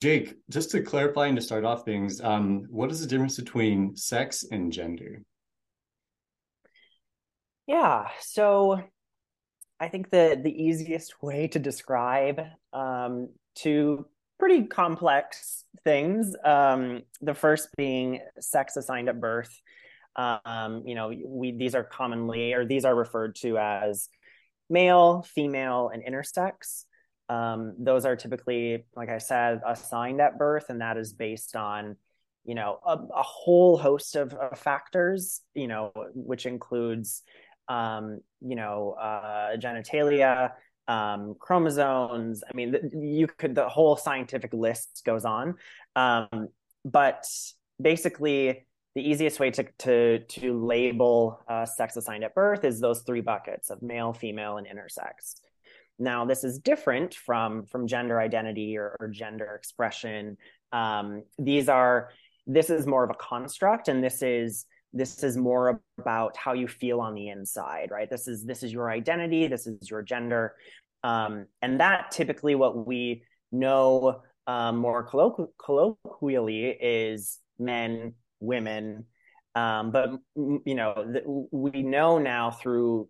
Jake, just to clarify and to start off things, um, what is the difference between sex and gender? Yeah, so I think the the easiest way to describe um, two pretty complex things. Um, the first being sex assigned at birth. Um, you know, we these are commonly or these are referred to as male, female, and intersex. Um, those are typically, like I said, assigned at birth, and that is based on, you know, a, a whole host of, of, factors, you know, which includes, um, you know, uh, genitalia, um, chromosomes. I mean, you could the whole scientific list goes on, um, but basically, the easiest way to to to label uh, sex assigned at birth is those three buckets of male, female, and intersex. Now, this is different from from gender identity or, or gender expression. Um, these are this is more of a construct, and this is this is more about how you feel on the inside, right? This is this is your identity, this is your gender, um, and that typically what we know um, more colloqu- colloquially is men, women, um, but you know th- we know now through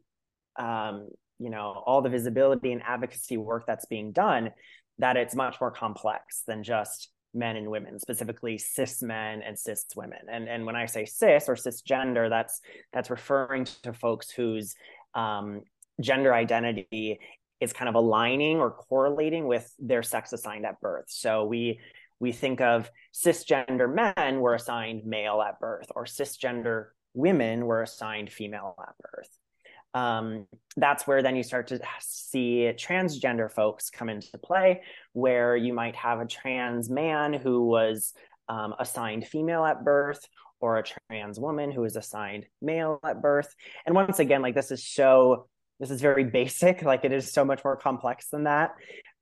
um, you know all the visibility and advocacy work that's being done that it's much more complex than just men and women specifically cis men and cis women. And and when i say cis or cisgender that's that's referring to folks whose um, gender identity is kind of aligning or correlating with their sex assigned at birth. So we we think of cisgender men were assigned male at birth or cisgender women were assigned female at birth um, that's where then you start to see transgender folks come into play, where you might have a trans man who was um, assigned female at birth or a trans woman who is assigned male at birth. And once again, like this is so, this is very basic, like it is so much more complex than that.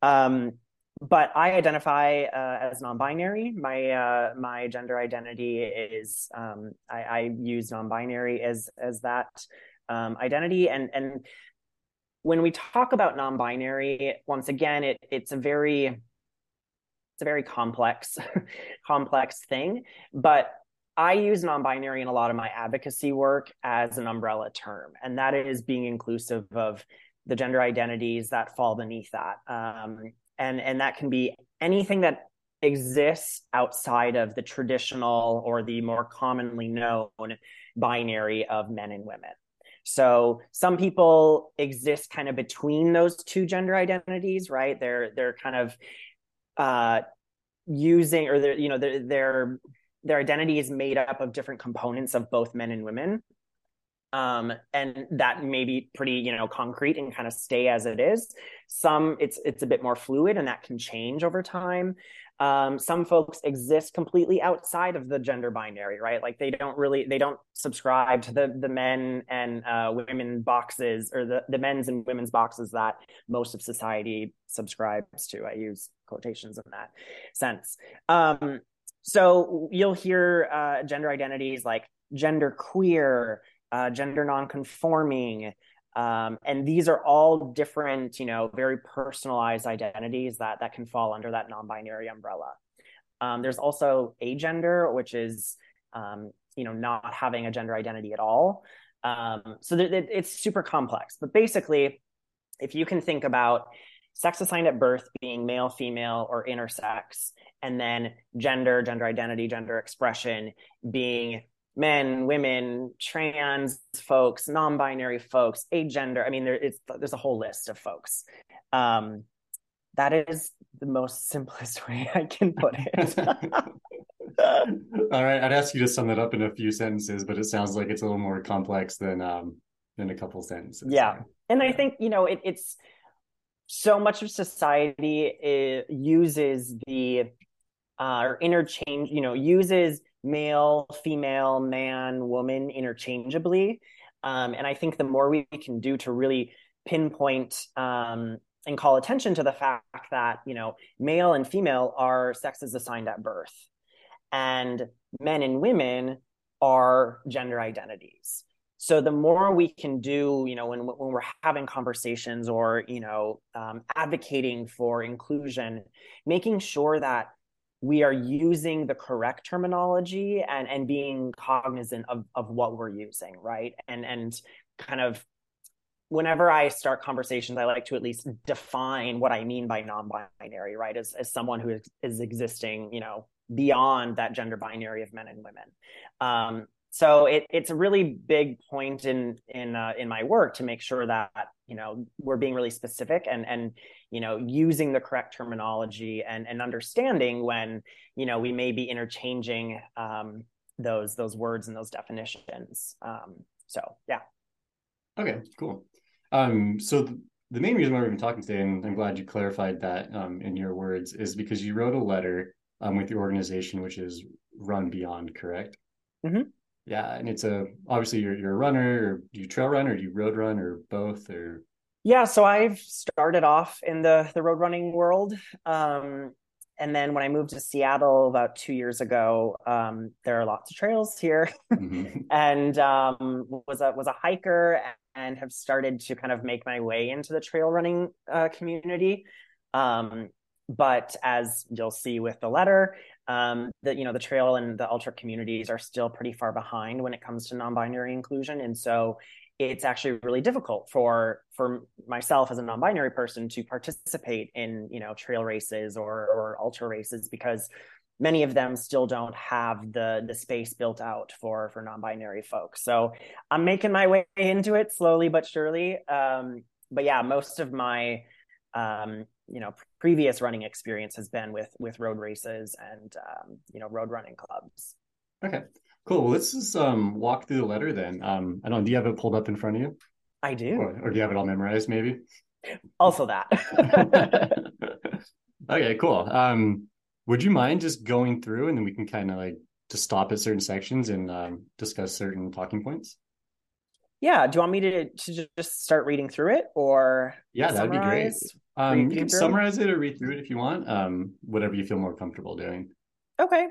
Um, but I identify uh, as non-binary. My uh, my gender identity is um, I, I, use non-binary as as that um, identity. And and when we talk about non-binary once again it it's a very it's a very complex complex thing. But i use non-binary in a lot of my advocacy work as an umbrella term and that is being inclusive of the gender identities that fall beneath that. Um, and and that can be anything that exists outside of the traditional or the more commonly known binary of men and women so some people exist kind of between those two gender identities, right? They're they're kind of uh, using or they're you know their their their identity is made up of different components of both men and women. Um, and that may be pretty, you know, concrete and kind of stay as it is. Some it's it's a bit more fluid and that can change over time. Um, some folks exist completely outside of the gender binary, right? Like they don't really they don't subscribe to the the men and uh, women boxes or the the men's and women's boxes that most of society subscribes to. I use quotations in that sense. Um, so you'll hear uh, gender identities like gender queer, uh, gender nonconforming, um, and these are all different, you know, very personalized identities that that can fall under that non-binary umbrella. Um, there's also agender, which is, um, you know, not having a gender identity at all. Um, so th- th- it's super complex. But basically, if you can think about sex assigned at birth being male, female, or intersex, and then gender, gender identity, gender expression being men, women, trans folks, non-binary folks, agender. I mean, there, there's a whole list of folks. Um, that is the most simplest way I can put it. All right, I'd ask you to sum it up in a few sentences, but it sounds like it's a little more complex than um, than a couple sentences. Yeah, and I think you know it, it's so much of society uses the uh, or interchange, you know, uses male, female, man, woman interchangeably. Um, and I think the more we can do to really pinpoint um, and call attention to the fact that, you know, male and female are sexes assigned at birth, and men and women are gender identities. So the more we can do, you know, when when we're having conversations or you know um, advocating for inclusion, making sure that we are using the correct terminology and and being cognizant of of what we're using right? And and kind of whenever i start conversations i like to at least define what i mean by non-binary right? As, as someone who is, is existing you know beyond that gender binary of men and women. Um, so it, it's a really big point in in uh, in my work to make sure that you know we're being really specific and and you know using the correct terminology and and understanding when you know we may be interchanging um, those those words and those definitions. Um, so yeah. Okay cool. Um, so the, the main reason why we're even talking today and i'm glad you clarified that um, in your words is because you wrote a letter um, with your organization which is run beyond correct? Mm-hmm yeah and it's a obviously you're, you're a runner or do you trail run or do you road run or both or? Yeah so i've started off in the the road running world um and then when i moved to seattle about two years ago um there are lots of trails here. Mm-hmm. and um was a was a hiker and have started to kind of make my way into the trail running uh, community. Um but as you'll see with the letter um, the you know the trail and the ultra communities are still pretty far behind when it comes to non-binary inclusion. And so it's actually really difficult for for myself as a non-binary person to participate in you know trail races or or ultra races because many of them still don't have the the space built out for for non-binary folks. So i'm making my way into it slowly but surely. Um, but yeah most of my um, you know previous running experience has been with with road races and um, you know road running clubs. Okay, cool. Well, let's just um, walk through the letter then. Um, I don't. Do you have it pulled up in front of you? I do. Or, or do you have it all memorized? Maybe. Also that. okay, cool. Um, would you mind just going through and then we can kind of like to stop at certain sections and um, discuss certain talking points? Yeah. Do you want me to, to just start reading through it or? Yeah, that'd be great. Um, you can summarize it or read through it if you want. Um, whatever you feel more comfortable doing. Okay.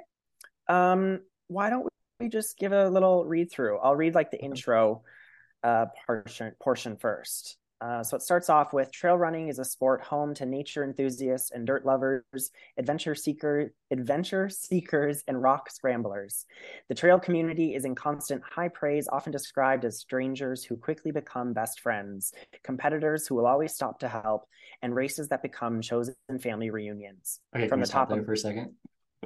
Um, why don't we just give a little read through? I'll read like the intro uh, portion portion first. Uh, so it starts off with trail running is a sport home to nature enthusiasts and dirt lovers, adventure seeker, adventure seekers, and rock scramblers. The trail community is in constant high praise, often described as strangers who quickly become best friends, competitors who will always stop to help, and races that become chosen family reunions. Okay, from the top there of... for a second.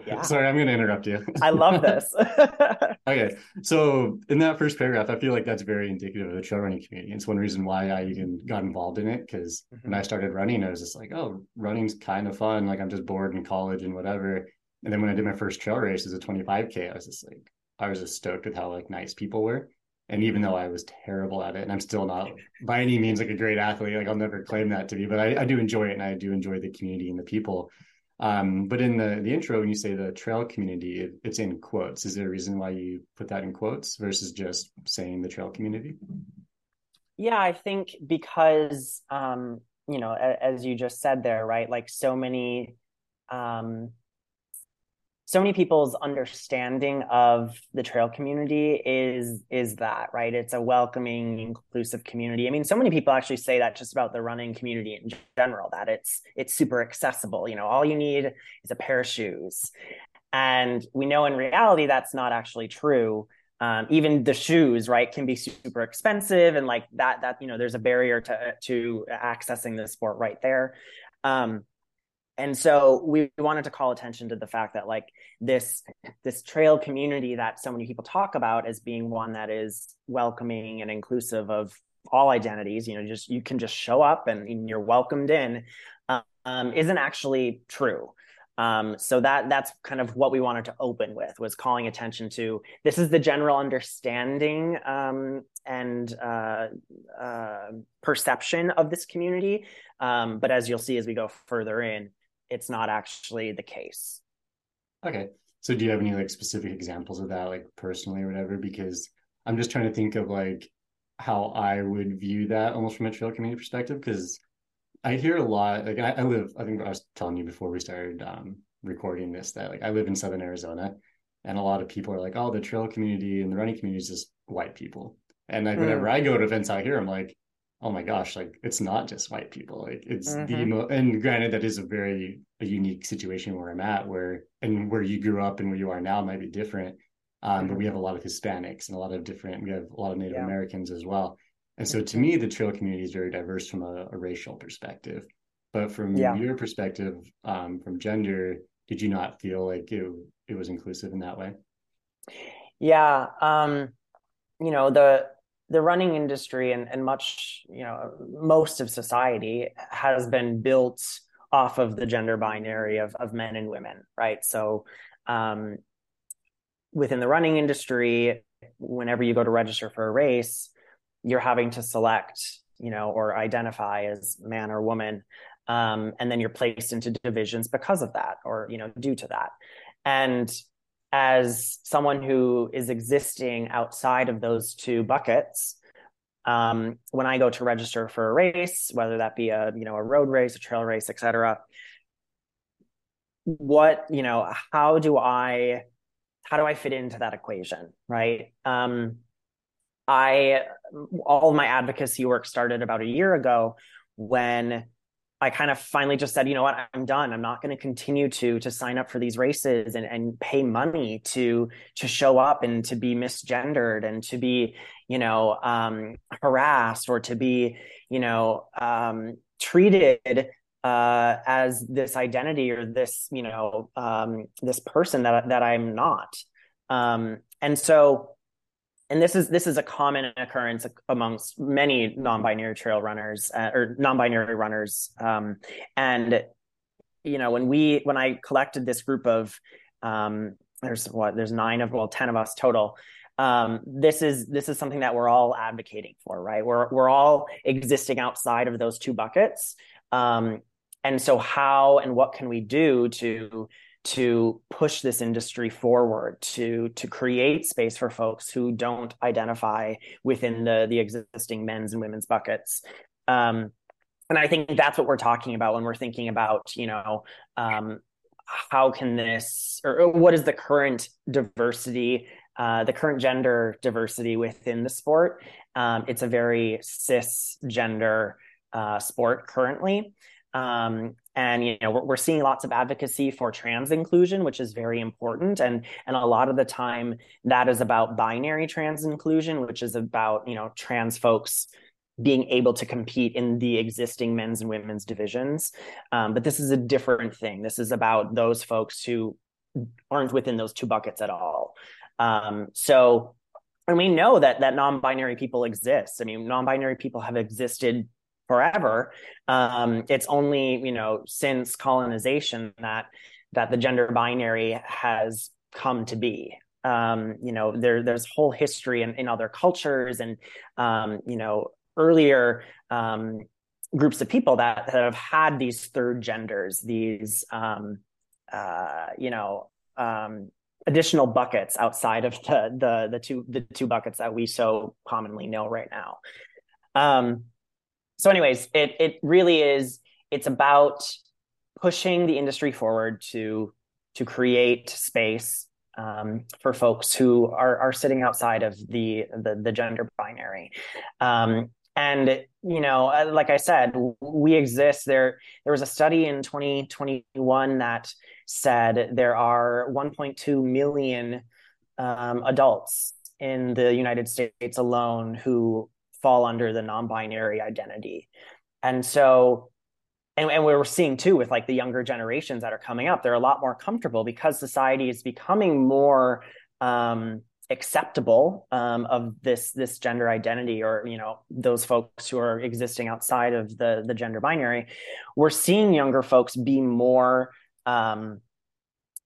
Yeah. Sorry, I'm going to interrupt you. I love this. okay. So, in that first paragraph, I feel like that's very indicative of the trail running community. It's one reason why I even got involved in it because mm-hmm. when I started running, I was just like, oh, running's kind of fun. Like, I'm just bored in college and whatever. And then when I did my first trail race as a 25K, I was just like, I was just stoked with how like nice people were. And even though I was terrible at it, and I'm still not by any means like a great athlete, like I'll never claim that to be, but I, I do enjoy it and I do enjoy the community and the people. Um, but in the the intro, when you say the trail community, it, it's in quotes. Is there a reason why you put that in quotes versus just saying the trail community? Yeah, I think because um, you know, as you just said there, right? Like so many um, so many people's understanding of the trail community is is that right? It's a welcoming inclusive community. I mean so many people actually say that just about the running community in general that it's it's super accessible. You know all you need is a pair of shoes. And we know in reality that's not actually true. Um, even the shoes right can be super expensive and like that that you know there's a barrier to to accessing the sport right there. Um, and so we wanted to call attention to the fact that like this this trail community that so many people talk about as being one that is welcoming and inclusive of all identities you know just you can just show up and you're welcomed in um, isn't actually true. Um, so that that's kind of what we wanted to open with was calling attention to this is the general understanding um, and uh, uh, perception of this community. Um, but as you'll see as we go further in it's not actually the case. Okay. So do you have any like specific examples of that, like personally or whatever? Because I'm just trying to think of like how I would view that almost from a trail community perspective. Because I hear a lot, like I, I, live, I think I was telling you before we started um, recording this that like I live in Southern Arizona, and a lot of people are like, oh, the trail community and the running community is just white people. And like mm. whenever I go to events out here, I'm like, oh my gosh, like it's not just white people. Like it's mm-hmm. the mo- and granted that is a very a unique situation where I'm at, where and where you grew up and where you are now might be different. Um, mm-hmm. but we have a lot of Hispanics and a lot of different. We have a lot of Native yeah. Americans as well. And so to mm-hmm. me, the trail community is very diverse from a, a racial perspective. But from yeah. your perspective, um, from gender, did you not feel like it, it was inclusive in that way? Yeah. Um, you know, the the running industry and, and much, you know, most of society has been built off of the gender binary of, of men and women, right? So um, within the running industry, whenever you go to register for a race, you're having to select, you know, or identify as man or woman. Um, and then you're placed into divisions because of that, or, you know, due to that. And as someone who is existing outside of those two buckets, um, when I go to register for a race, whether that be a you know a road race, a trail race, etc., what you know, how do I how do I fit into that equation, right? Um, I all of my advocacy work started about a year ago when I kind of finally just said, you know what, I'm done. I'm not going to continue to to sign up for these races and and pay money to to show up and to be misgendered and to be, you know, um, harassed or to be, you know, um, treated uh, as this identity or this, you know, um, this person that that I'm not. Um, and so and this is this is a common occurrence amongst many non-binary trail runners uh, or non-binary runners. Um, and you know when we when i collected this group of um, there's what there's nine of well 10 of us total. Um, this is this is something that we're all advocating for right? We're we're all existing outside of those two buckets. Um, and so how and what can we do to to push this industry forward to to create space for folks who don't identify within the the existing men's and women's buckets. Um, and i think that's what we're talking about when we're thinking about you know um, how can this or what is the current diversity uh, the current gender diversity within the sport? Um, it's a very cisgender uh, sport currently. Um, and you know we're, we're seeing lots of advocacy for trans inclusion which is very important. And and a lot of the time that is about binary trans inclusion which is about you know trans folks being able to compete in the existing men's and women's divisions. Um, but this is a different thing. This is about those folks who aren't within those two buckets at all. Um, so and we know that that non-binary people exist. I mean non-binary people have existed forever. Um, it's only you know since colonization that that the gender binary has come to be. Um, you know, there there's whole history in, in other cultures and um, you know earlier um, groups of people that, that have had these third genders, these um, uh, you know um, additional buckets outside of the the the two the two buckets that we so commonly know right now. Um, so anyways it it really is it's about pushing the industry forward to to create space um, for folks who are are sitting outside of the the, the gender binary. Um, and you know uh, like i said we exist there. There was a study in 2021 that said there are 1.2 million um, adults in the united states alone who fall under the non-binary identity. And so and, and we're seeing too with like the younger generations that are coming up they're a lot more comfortable because society is becoming more um, acceptable um, of this this gender identity or you know those folks who are existing outside of the the gender binary. We're seeing younger folks be more um,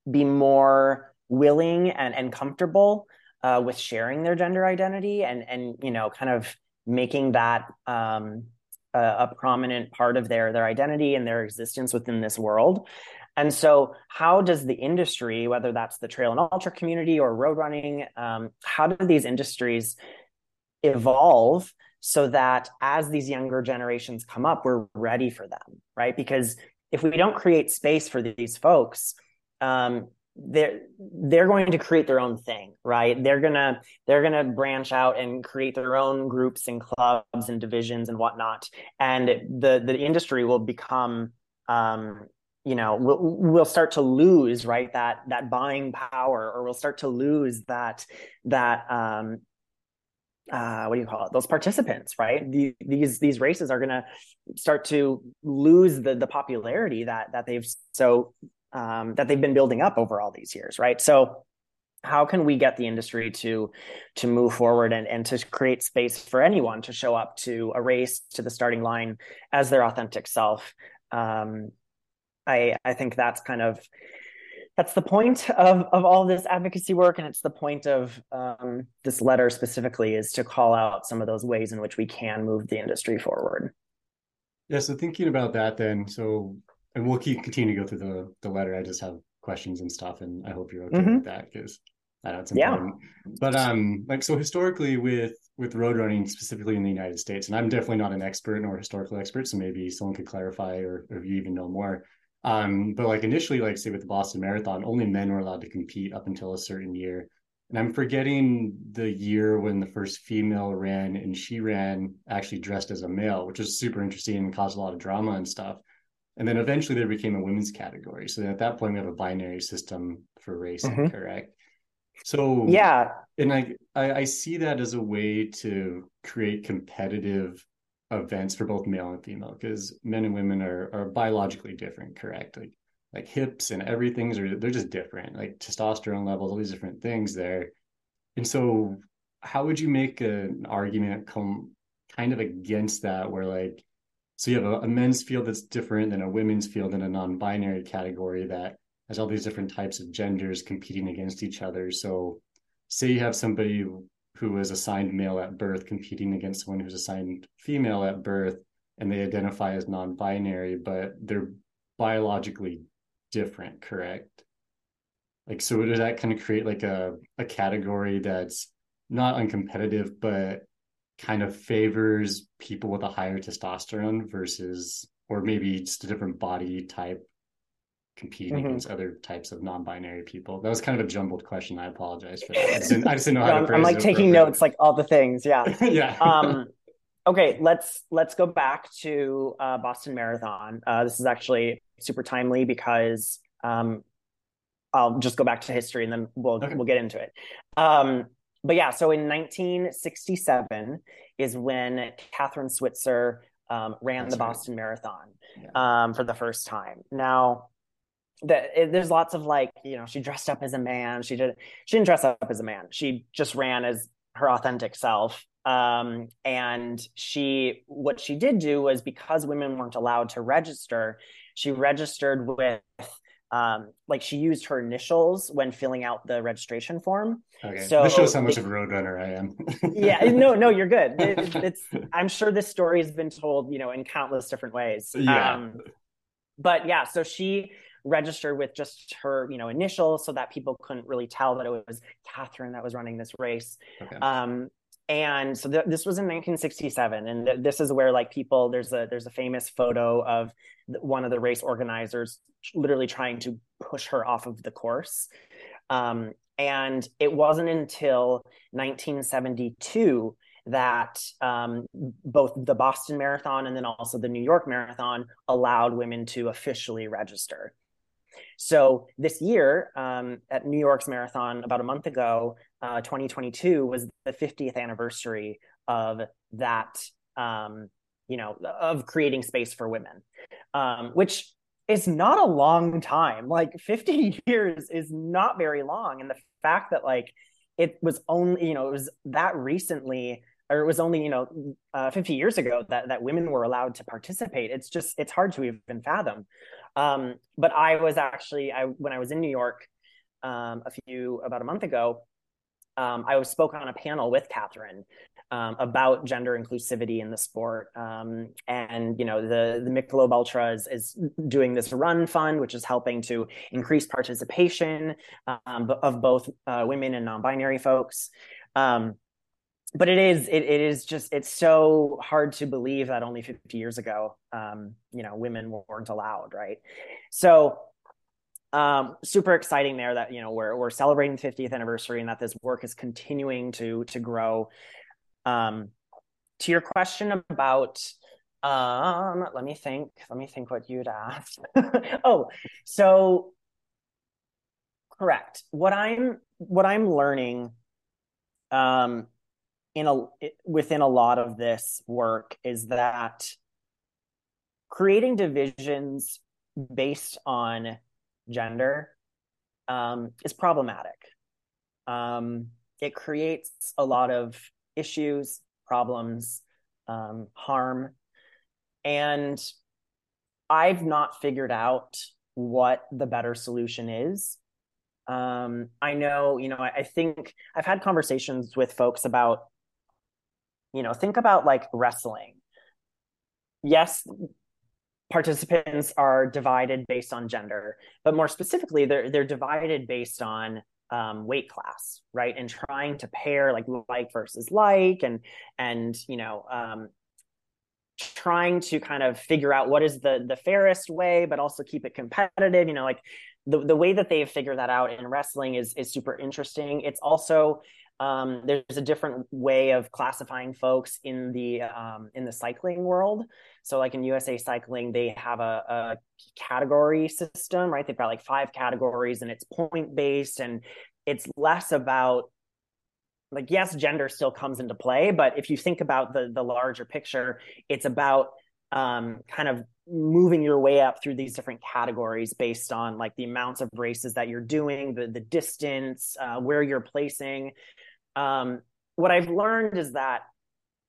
be more willing and and comfortable uh, with sharing their gender identity and and you know kind of making that um, a, a, prominent part of their their identity and their existence within this world. And so, how does the industry, whether that's the trail and ultra community or road running, um, how do these industries evolve so that as these younger generations come up, we're ready for them, right? Because if we don't create space for these folks, um, they're they're going to create their own thing right they're gonna they're gonna branch out and create their own groups and clubs and divisions and whatnot and the the industry will become um you know we'll, we'll start to lose right that that buying power or we'll start to lose that that um uh, what do you call it? Those participants, right? The, these these races are going to start to lose the the popularity that that they've so um, that they've been building up over all these years, right? So how can we get the industry to to move forward and, and to create space for anyone to show up to a race to the starting line as their authentic self? Um, i i think that's kind of that's the point of of all this advocacy work. And it's the point of um, this letter specifically is to call out some of those ways in which we can move the industry forward. Yeah so thinking about that then so and we'll keep continue to go through the the letter i just have questions and stuff and i hope you're okay mm-hmm. with that because I know it's important. Yeah. But um like so historically with with road running specifically in the United States, and I'm definitely not an expert nor historical expert, so maybe someone could clarify or, or if you even know more. Um, but like initially, like say with the Boston Marathon, only men were allowed to compete up until a certain year. And I'm forgetting the year when the first female ran, and she ran actually dressed as a male, which was super interesting and caused a lot of drama and stuff. And then eventually there became a women's category. So at that point we have a binary system for race, mm-hmm. correct? So yeah, and I, I I see that as a way to create competitive events for both male and female because men and women are are biologically different, correct? Like like hips and everything's are they're just different, like testosterone levels, all these different things there. And so how would you make an argument come kind of against that where like so you have a, a men's field that's different than a women's field in a non-binary category that has all these different types of genders competing against each other. So, say you have somebody who was assigned male at birth competing against someone who's assigned female at birth, and they identify as non binary, but they're biologically different, correct? Like, so does that kind of create like a, a category that's not uncompetitive, but kind of favors people with a higher testosterone versus, or maybe just a different body type competing mm-hmm. against other types of non-binary people? That was kind of a jumbled question. I apologize for that. I just didn't, I just didn't know how to I'm like taking notes, like all the things. Yeah. yeah. um, okay, let's let's go back to uh, Boston Marathon. Uh, this is actually super timely because um, I'll just go back to history and then we'll okay. we'll get into it. Um, but yeah, so in 1967 is when Kathrine Switzer um, ran That's the Boston. Marathon yeah. um, for the first time. Now, that it, there's lots of like you know she dressed up as a man she did she didn't dress up as a man she just ran as her authentic self um, and she what she did do was because women weren't allowed to register she registered with um, like she used her initials when filling out the registration form. Okay. So this shows how much it, of a roadrunner I am. yeah, no, no, you're good. It, it's I'm sure this story has been told, you know, in countless different ways. Yeah. Um, but yeah, so she registered with just her, you know, initials so that people couldn't really tell that it was Kathrine that was running this race. Okay. Um, and so th- this was in 1967 and th- this is where like people there's a there's a famous photo of one of the race organizers literally trying to push her off of the course um, and it wasn't until 1972 that um, both the Boston Marathon and then also the New York Marathon allowed women to officially register. So this year um, at New York's marathon, about a month ago, uh, 2022 was the 50th anniversary of that, um, you know, of creating space for women, um, which is not a long time. Like 50 years is not very long, and the fact that like it was only, you know, it was that recently or it was only you know uh, 50 years ago that that women were allowed to participate it's just it's hard to even fathom um, but i was actually i when i was in new york um, a few about a month ago um, i was spoke on a panel with kathrine um, about gender inclusivity in the sport. Um, and you know the the michelob ultra is, is doing this run fund which is helping to increase participation um, of both uh, women and non-binary folks. Um, but it is it, it is just it's so hard to believe that only 50 years ago um, you know women weren't allowed right? So um, super exciting there that you know we're we're celebrating the 50th anniversary and that this work is continuing to to grow. Um, to your question about um, let me think. Let me think what you'd asked. oh, so correct. What I'm what I'm learning um in a within a lot of this work is that creating divisions based on gender um, is problematic. Um, it creates a lot of issues, problems, um, harm. And I've not figured out what the better solution is. Um, I know, you know, I, I think I've had conversations with folks about, you know, think about like wrestling. Yes, participants are divided based on gender, but more specifically, they're they're divided based on um, weight class, right? And trying to pair like like versus like, and and you know, um, trying to kind of figure out what is the the fairest way, but also keep it competitive. You know, like the the way that they've figured that out in wrestling is is super interesting. It's also um, there's a different way of classifying folks in the um, in the cycling world. So, like in USA Cycling, they have a, a category system, right? They've got like five categories, and it's point based, and it's less about like yes, gender still comes into play, but if you think about the the larger picture, it's about um, kind of moving your way up through these different categories based on like the amounts of races that you're doing, the the distance, uh, where you're placing. Um, what I've learned is that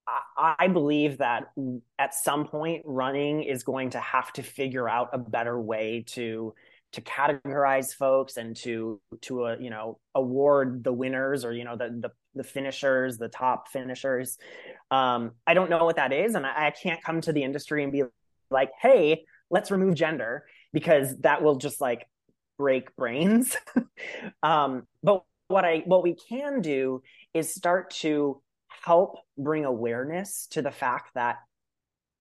I, I believe that at some point running is going to have to figure out a better way to to categorize folks and to to uh, you know award the winners or you know the the, the finishers the top finishers. Um, i don't know what that is and I, I, can't come to the industry and be like hey let's remove gender because that will just like break brains. Um, but what I what we can do is start to help bring awareness to the fact that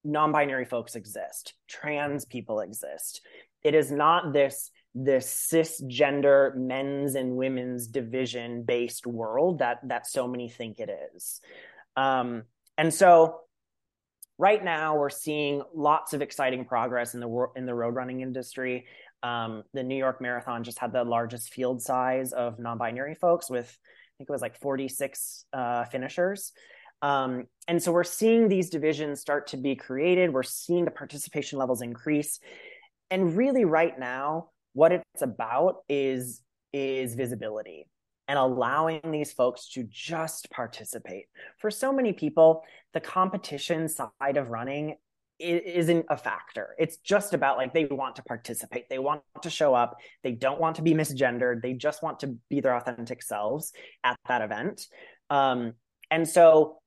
non-binary folks exist, trans people exist. It is not this this cisgender men's and women's division based world that that so many think it is. Um, and so right now we're seeing lots of exciting progress in the in the road running industry. Um, the New York Marathon just had the largest field size of non-binary folks with, I think it was like 46 uh, finishers. Um, and so we're seeing these divisions start to be created. We're seeing the participation levels increase. And really right now, what it's about is, is visibility and allowing these folks to just participate. For so many people, the competition side of running isn't a factor. It's just about like they want to participate, they want to show up, they don't want to be misgendered, they just want to be their authentic selves at that event. Um, and so,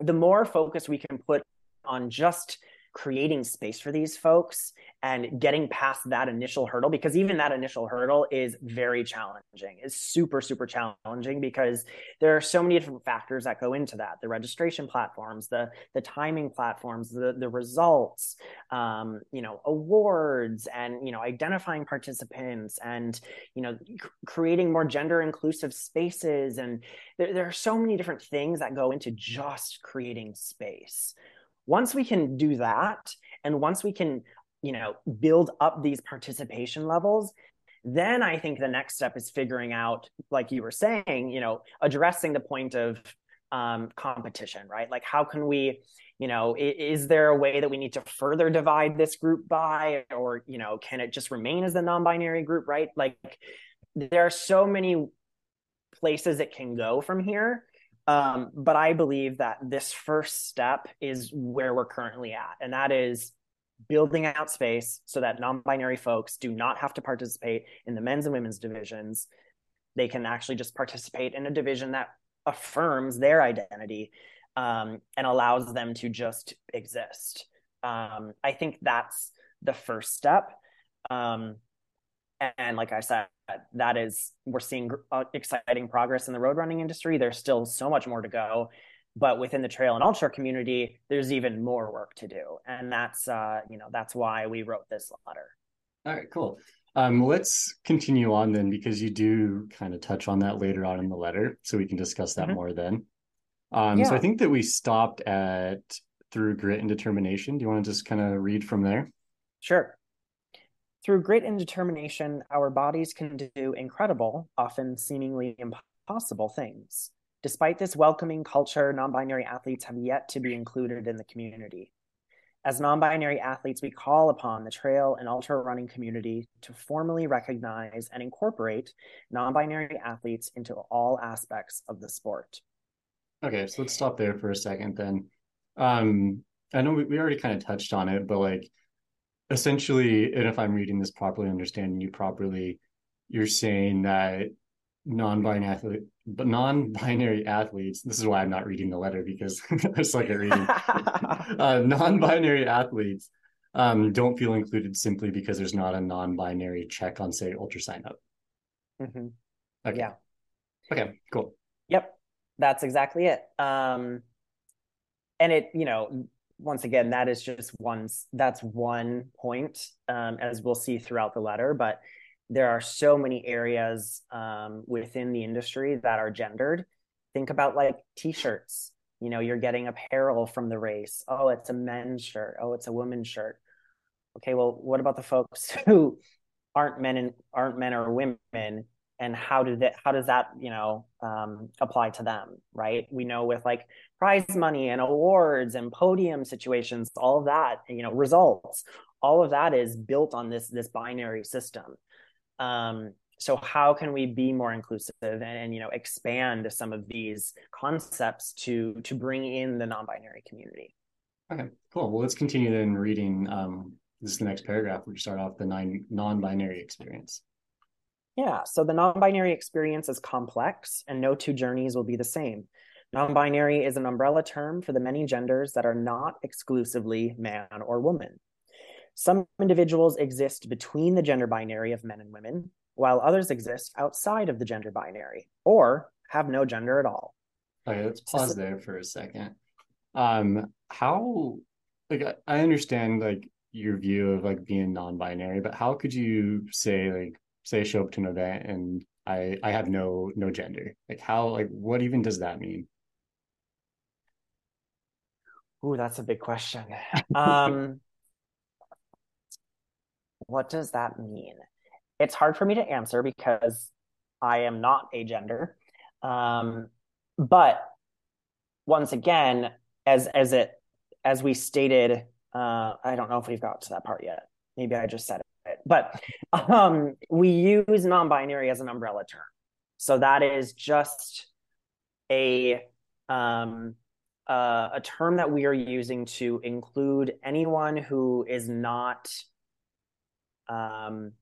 the more focus we can put on just creating space for these folks and getting past that initial hurdle because even that initial hurdle is very challenging. Is super super challenging because there are so many different factors that go into that. The registration platforms the the timing platforms the the results um, you know awards and you know identifying participants and you know creating more gender inclusive spaces. And there, there are so many different things that go into just creating space once we can do that and once we can you know build up these participation levels then i think the next step is figuring out like you were saying you know addressing the point of um, competition right? Like how can we you know is, is there a way that we need to further divide this group by or you know can it just remain as a non-binary group right? Like there are so many places it can go from here um, but I believe that this first step is where we're currently at, and that is building out space so that non-binary folks do not have to participate in the men's and women's divisions. They can actually just participate in a division that affirms their identity um, and allows them to just exist. Um, I think that's the first step. Um, and like I said, that is we're seeing uh, exciting progress in the road running industry. There's still so much more to go, but within the trail and ultra community, there's even more work to do, and that's uh, you know that's why we wrote this letter. All right, cool. Um, let's continue on then, because you do kind of touch on that later on in the letter, so we can discuss that mm-hmm. more then. Um, yeah. So I think that we stopped at through grit and determination. Do you want to just kind of read from there? Sure. Through grit and determination, our bodies can do incredible, often seemingly impossible things. Despite this welcoming culture, non binary athletes have yet to be included in the community. As non binary athletes, we call upon the trail and ultra running community to formally recognize and incorporate non binary athletes into all aspects of the sport. Okay, so let's stop there for a second then. Um, I know we, we already kind of touched on it, but like essentially, and if I'm reading this properly, understanding you properly, you're saying that non-binary athlete, but non-binary athletes. This is why I'm not reading the letter because it's like a reading. uh, non-binary athletes um, don't feel included simply because there's not a non-binary check on, say, UltraSignup. Mm-hmm. Okay. Yeah. Okay. Cool. Yep. That's exactly it. Um, and it, you know, once again, that is just one. That's one point, um, as we'll see throughout the letter, but there are so many areas um, within the industry that are gendered. Think about like t-shirts. You know, you're getting apparel from the race. Oh, it's a men's shirt. Oh, it's a women's shirt. Okay, well, what about the folks who aren't men and aren't men or women? And how do that? How does that you know um, apply to them? Right? We know with like prize money and awards and podium situations, all of that, you know, results, all of that is built on this this binary system um, so how can we be more inclusive and, and, you know expand some of these concepts to to bring in the non-binary community okay cool well let's continue then reading um, this is the next paragraph we start off the nine non-binary experience yeah so the non-binary experience is complex and no two journeys will be the same non-binary is an umbrella term for the many genders that are not exclusively man or woman some individuals exist between the gender binary of men and women, while others exist outside of the gender binary or have no gender at all. Okay, let's pause there for a second. Um, how like I understand like your view of like being non-binary, but how could you say like say show up to an event and I I have no no gender? Like how like what even does that mean? Ooh, that's a big question. Um what does that mean? It's hard for me to answer because I am not a gender. Um, but once again, as as it as we stated, uh, I don't know if we've got to that part yet. Maybe I just said it, but um, we use non-binary as an umbrella term. So that is just a um, uh, a term that we are using to include anyone who is not um,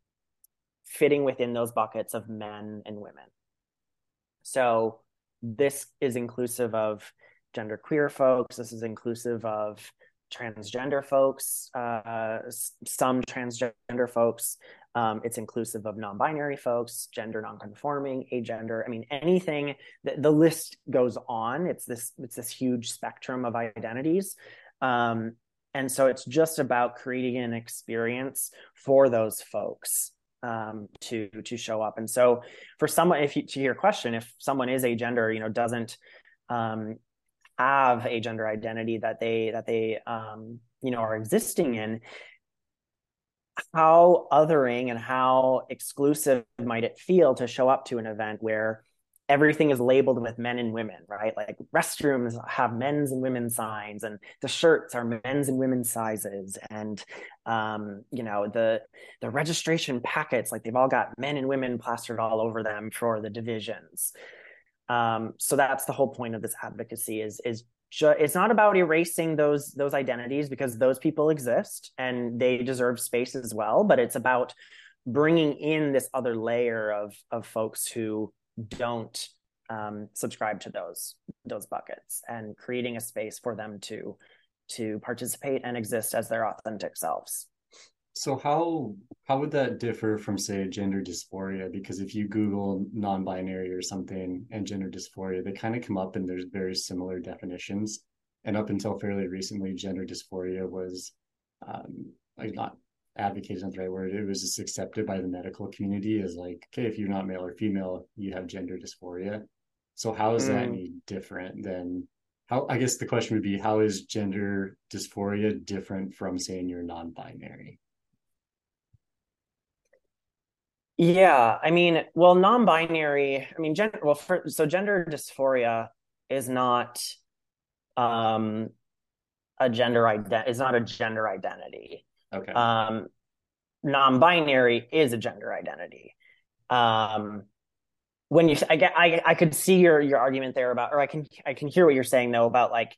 fitting within those buckets of men and women. So this is inclusive of gender queer folks. This is inclusive of transgender folks, uh, some transgender folks. Um, it's inclusive of non-binary folks, gender non-conforming, agender. I mean, anything. The, the list goes on. It's this. It's this huge spectrum of identities. Um, and so it's just about creating an experience for those folks um, to to show up and so for someone if you to your question if someone is a gender you know doesn't um, have a gender identity that they that they um, you know are existing in how othering and how exclusive might it feel to show up to an event where everything is labeled with men and women, right? Like restrooms have men's and women's signs, and the shirts are men's and women's sizes, and um, you know the the registration packets, like they've all got men and women plastered all over them for the divisions. Um, so that's the whole point of this advocacy is is ju- it's not about erasing those those identities because those people exist and they deserve space as well, but it's about bringing in this other layer of of folks who don't um, subscribe to those those buckets and creating a space for them to to participate and exist as their authentic selves so how how would that differ from say gender dysphoria because if you google non-binary or something and gender dysphoria they kind of come up and there's very similar definitions and up until fairly recently gender dysphoria was um, like not advocated is the right word. It was just accepted by the medical community as like, okay, if you're not male or female, you have gender dysphoria. So how is mm. that any different than how? I guess the question would be, how is gender dysphoria different from saying you're non-binary? Yeah, I mean, well, non-binary. I mean, gender. Well, for, so gender dysphoria is not um a gender identity. Is not a gender identity. Okay. Um, non-binary is a gender identity. Um, when you, I get, I, I could see your your argument there about, or I can I can hear what you're saying though about like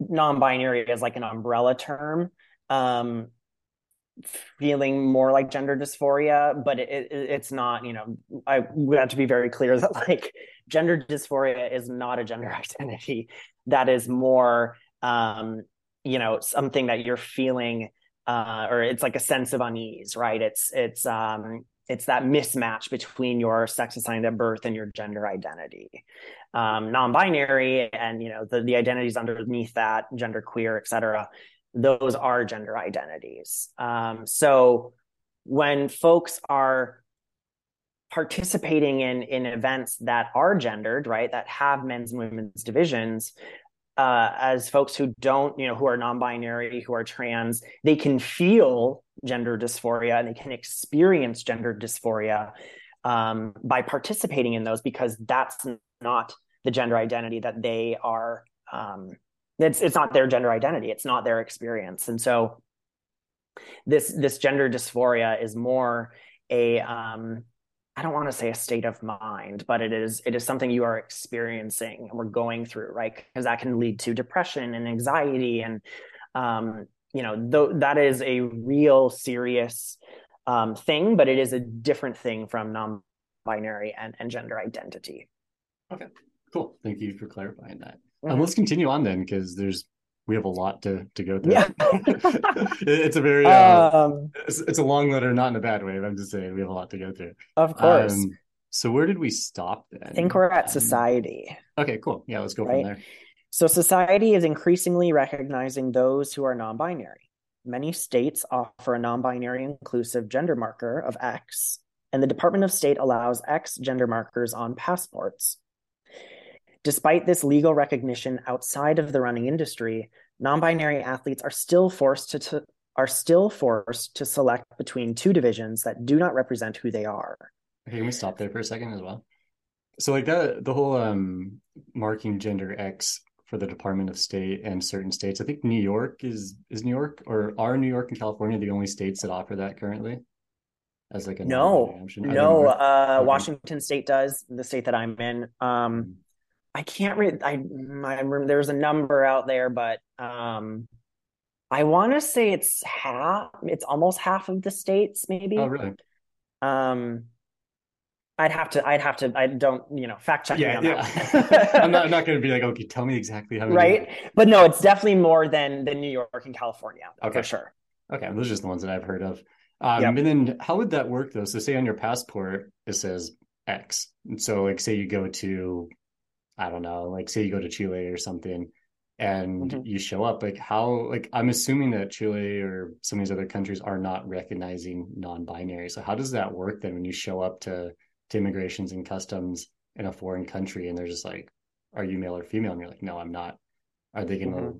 non-binary as like an umbrella term. Um, feeling more like gender dysphoria, but it, it, it's not, you know, I we have to be very clear that like gender dysphoria is not a gender identity. That is more, um, you know, something that you're feeling, uh, or it's like a sense of unease, right? It's, it's, um, it's that mismatch between your sex assigned at birth and your gender identity. Um, non-binary and, you know, the, the identities underneath that, gender queer, et cetera those are gender identities. Um, so when folks are participating in in events that are gendered, right, that have men's and women's divisions, uh, as folks who don't, you know, who are non-binary, who are trans, they can feel gender dysphoria and they can experience gender dysphoria um, by participating in those because that's not the gender identity that they are um, it's it's not their gender identity it's not their experience. And so this this gender dysphoria is more a um i don't want to say a state of mind but it is it is something you are experiencing we're going through right? Because that can lead to depression and anxiety and um you know th- that is a real serious um thing but it is a different thing from non-binary and, and gender identity. Okay cool. Thank you for clarifying that Mm-hmm. Um, let's continue on then, because there's we have a lot to to go through. Yeah. it's a very uh, um, it's, it's, a long letter, not in a bad way. I'm just saying we have a lot to go through. Of course. Um, so where did we stop then? I think we're at um, society. Okay, cool. Yeah, let's go right? from there. So society is increasingly recognizing those who are non-binary. Many states offer a non-binary inclusive gender marker of X, and the Department of State allows X gender markers on passports. Despite this legal recognition outside of the running industry, non-binary athletes are still forced to, to are still forced to select between two divisions that do not represent who they are. Okay, can we stop there for a second as well? So like that the whole um marking gender X for the Department of State and certain states. I think New York is is New York or are New York and California the only states that offer that currently? As like a no, no. Uh, okay. Washington State does the state that I'm in. Um, hmm. I can't read. I, I there's a number out there, but um, I want to say it's half. It's almost half of the states, maybe. Oh, really? Um, I'd have to. I'd have to. I don't. You know, fact check. Yeah, yeah. I'm not. I'm not going to be like, okay, tell me exactly how many. Right, but no, it's definitely more than than New York and California okay. for sure. Okay, those are just the ones that I've heard of. Um, yep. And then, how would that work though? So, say on your passport it says X, and so like, say you go to I don't know, like say you go to Chile or something and mm-hmm. you show up, like how, like I'm assuming that Chile or some of these other countries are not recognizing non-binary. So how does that work then when you show up to, to immigrations and customs in a foreign country and they're just like, are you male or female? And you're like, no, I'm not. Are they to, mm-hmm.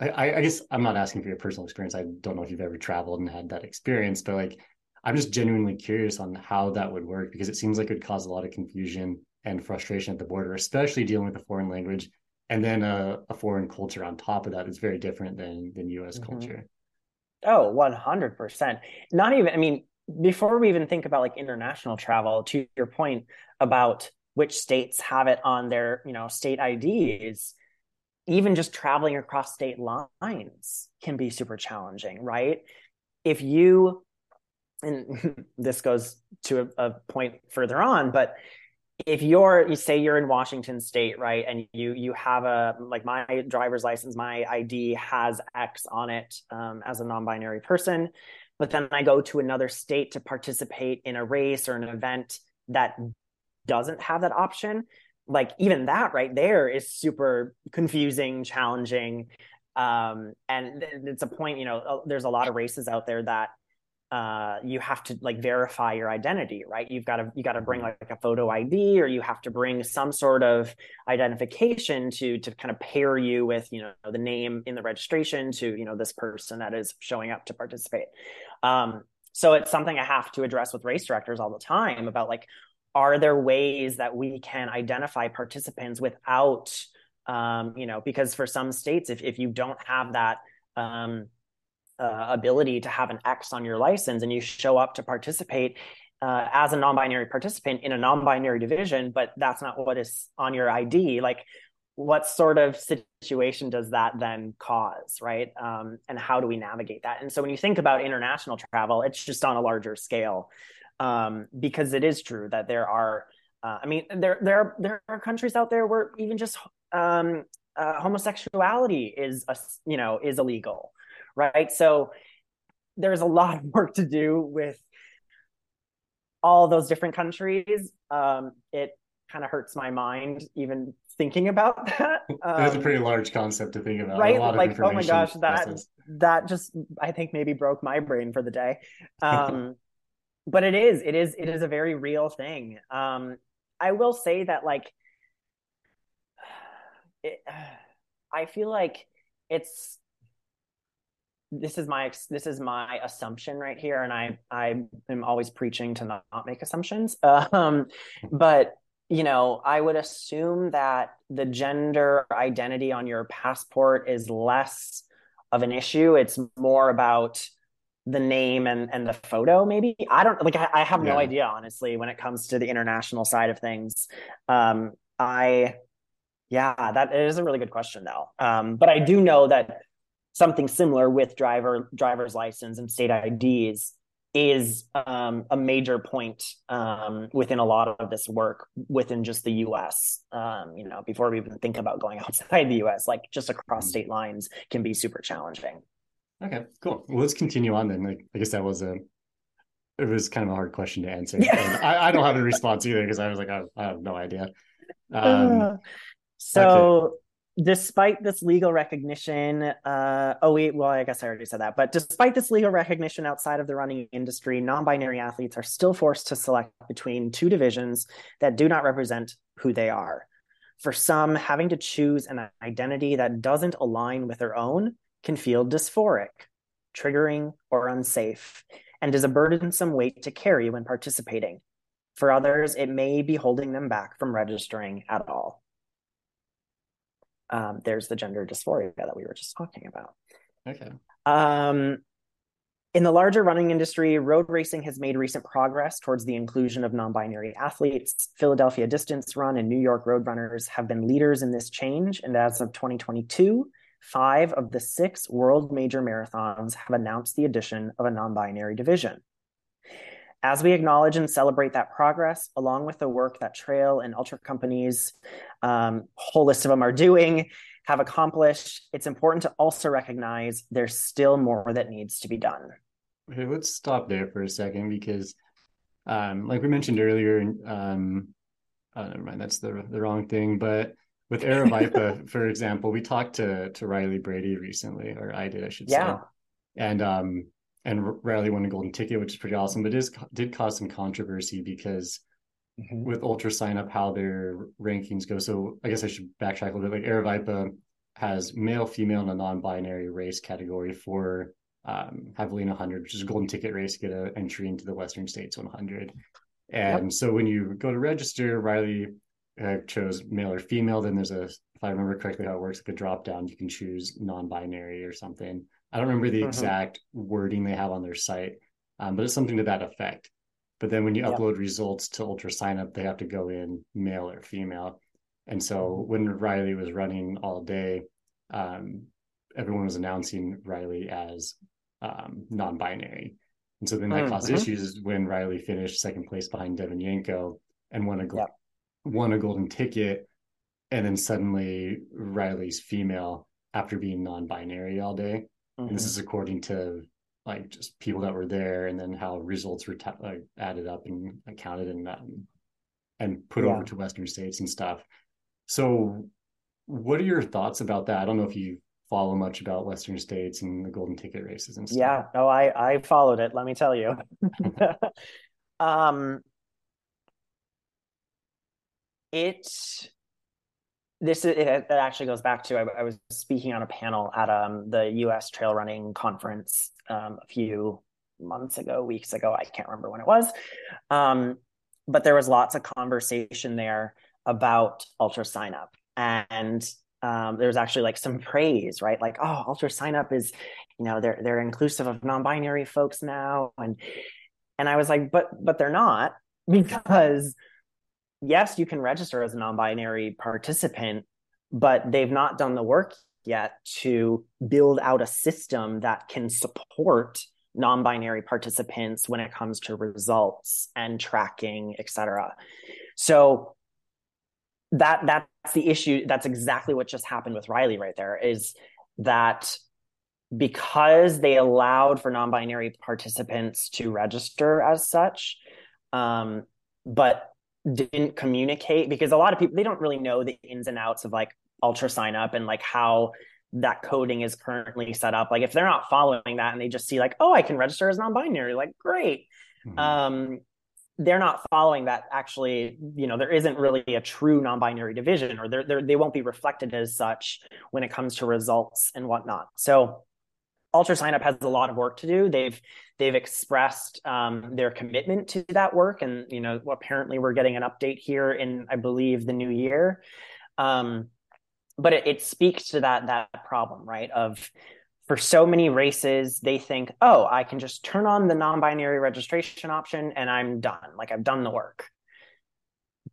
I, I guess I'm not asking for your personal experience. I don't know if you've ever traveled and had that experience, but like, I'm just genuinely curious on how that would work because it seems like it would cause a lot of confusion and frustration at the border, especially dealing with a foreign language and then a, a foreign culture on top of that is very different than than U.S. Mm-hmm. culture. Oh, one hundred percent. Not even. I mean, before we even think about like international travel, to your point about which states have it on their you know state IDs, even just traveling across state lines can be super challenging, right? If you and this goes to a, a point further on, but if you're you say you're in Washington state, right, and you you have a like my driver's license, my ID has X on it um, as a non-binary person, but then I go to another state to participate in a race or an event that doesn't have that option, like even that right there is super confusing, challenging, um, and it's a point. You know, uh, there's a lot of races out there that uh, you have to like verify your identity, right? You've got to you got to bring like, like a photo ID, or you have to bring some sort of identification to to kind of pair you with you know the name in the registration to you know this person that is showing up to participate. Um, so it's something I have to address with race directors all the time about like, are there ways that we can identify participants without, um, you know, because for some states, if if you don't have that um, uh, ability to have an X on your license and you show up to participate uh, as a non-binary participant in a non-binary division, but that's not what is on your ID. Like, what sort of situation does that then cause, right? Um, and how do we navigate that? And so when you think about international travel, it's just on a larger scale um, because it is true that there are. Uh, I mean, there there are, there are countries out there where even just um, uh, homosexuality is a, you know is illegal right? So there's a lot of work to do with all those different countries. Um, it kind of hurts my mind even thinking about that. Um, That's a pretty large concept to think about. Right? Like, oh my gosh, that process. that just I think maybe broke my brain for the day. Um, but it is, it is, it is a very real thing. Um, I will say that like, it, I feel like it's this is my this is my assumption right here and i i am always preaching to not, not make assumptions. Um, but you know i would assume that the gender identity on your passport is less of an issue. It's more about the name and and the photo maybe? I don't like i, I have yeah. no idea honestly when it comes to the international side of things. Um i yeah that is a really good question though. Um but i do know that something similar with driver driver's license and state IDs is um, a major point um, within a lot of this work within just the U.S. Um, you know, before we even think about going outside the U.S., like just across mm-hmm. state lines can be super challenging. Okay, cool. Well, let's continue on then. Like, I guess that was a it was kind of a hard question to answer. Yeah. I, I, don't have a response either because I was like, I, I, have no idea. Um, so. Okay despite this legal recognition, uh, oh wait, well, I guess I already said that. But despite this legal recognition outside of the running industry, non-binary athletes are still forced to select between two divisions that do not represent who they are. For some, having to choose an identity that doesn't align with their own can feel dysphoric, triggering, or unsafe, and is a burdensome weight to carry when participating. For others, it may be holding them back from registering at all um, there's the gender dysphoria that we were just talking about. Okay. Um, in the larger running industry, road racing has made recent progress towards the inclusion of non binary athletes. Philadelphia Distance Run and New York Roadrunners have been leaders in this change. And as of 2022, five of the six world major marathons have announced the addition of a non binary division. As we acknowledge and celebrate that progress, along with the work that trail and ultra companies, um, whole list of them are doing, have accomplished, it's important to also recognize there's still more that needs to be done. Okay, let's stop there for a second because, um, like we mentioned earlier, um, oh, never mind, that's the the wrong thing. But with Aravaipa, for example, we talked to to Riley Brady recently, or I did, I should yeah. say, and um, and Riley won a golden ticket, which is pretty awesome. But it is, did cause some controversy because mm-hmm. with UltraSignup, how their rankings go. So I guess I should backtrack a little bit. Like Aravaipa has male, female, and a non-binary race category for um, Javelina 100, which is a golden ticket race to get an entry into the Western States 100. And yep. so when you go to register, Riley uh, chose male or female. Then there's a, if I remember correctly, how it works, like a drop down. You can choose non-binary or something. I don't remember the mm-hmm. exact wording they have on their site, um, but it's something to that effect. But then when you upload results to UltraSignup, they have to go in male or female. And so mm-hmm. when Riley was running all day, um, everyone was announcing Riley as um, non-binary. And so then that mm-hmm. caused issues when Riley finished second place behind Devon Yanko and won a won a golden ticket. And then suddenly Riley's female after being non-binary all day. Mm-hmm. This is according to like just people that were there, and then how results were t- like, added up and counted and um, and put yeah. over to Western states and stuff. So, what are your thoughts about that? I don't know if you follow much about Western states and the golden ticket races and stuff. Yeah, no, I I followed it. Let me tell you. um, it this is, it, actually goes back to I, I, was speaking on a panel at um, the U.S. Trail Running Conference um, a few months ago, weeks ago. I can't remember when it was, um, but there was lots of conversation there about UltraSignup and um, there was actually like some praise, right? Like, oh, UltraSignup is, you know, they're they're inclusive of non-binary folks now, and and I was like, but but they're not because yes, you can register as a non-binary participant, but they've not done the work yet to build out a system that can support non-binary participants when it comes to results and tracking, et cetera. So that that's the issue. That's exactly what just happened with Riley right there. Is that because they allowed for non-binary participants to register as such, um, but didn't communicate because a lot of people they don't really know the ins and outs of like UltraSignup and like how that coding is currently set up. Like if they're not following that and they just see like oh i can register as non-binary like great. Mm-hmm. um they're not following that actually you know there isn't really a true non-binary division or they're, they're, they won't be reflected as such when it comes to results and whatnot. So UltraSignup has a lot of work to do they've they've expressed um, their commitment to that work and you know apparently we're getting an update here in i believe the new year um, but it, it speaks to that that problem right of for so many races, they think, oh, I can just turn on the non binary registration option and I'm done. Like I've done the work.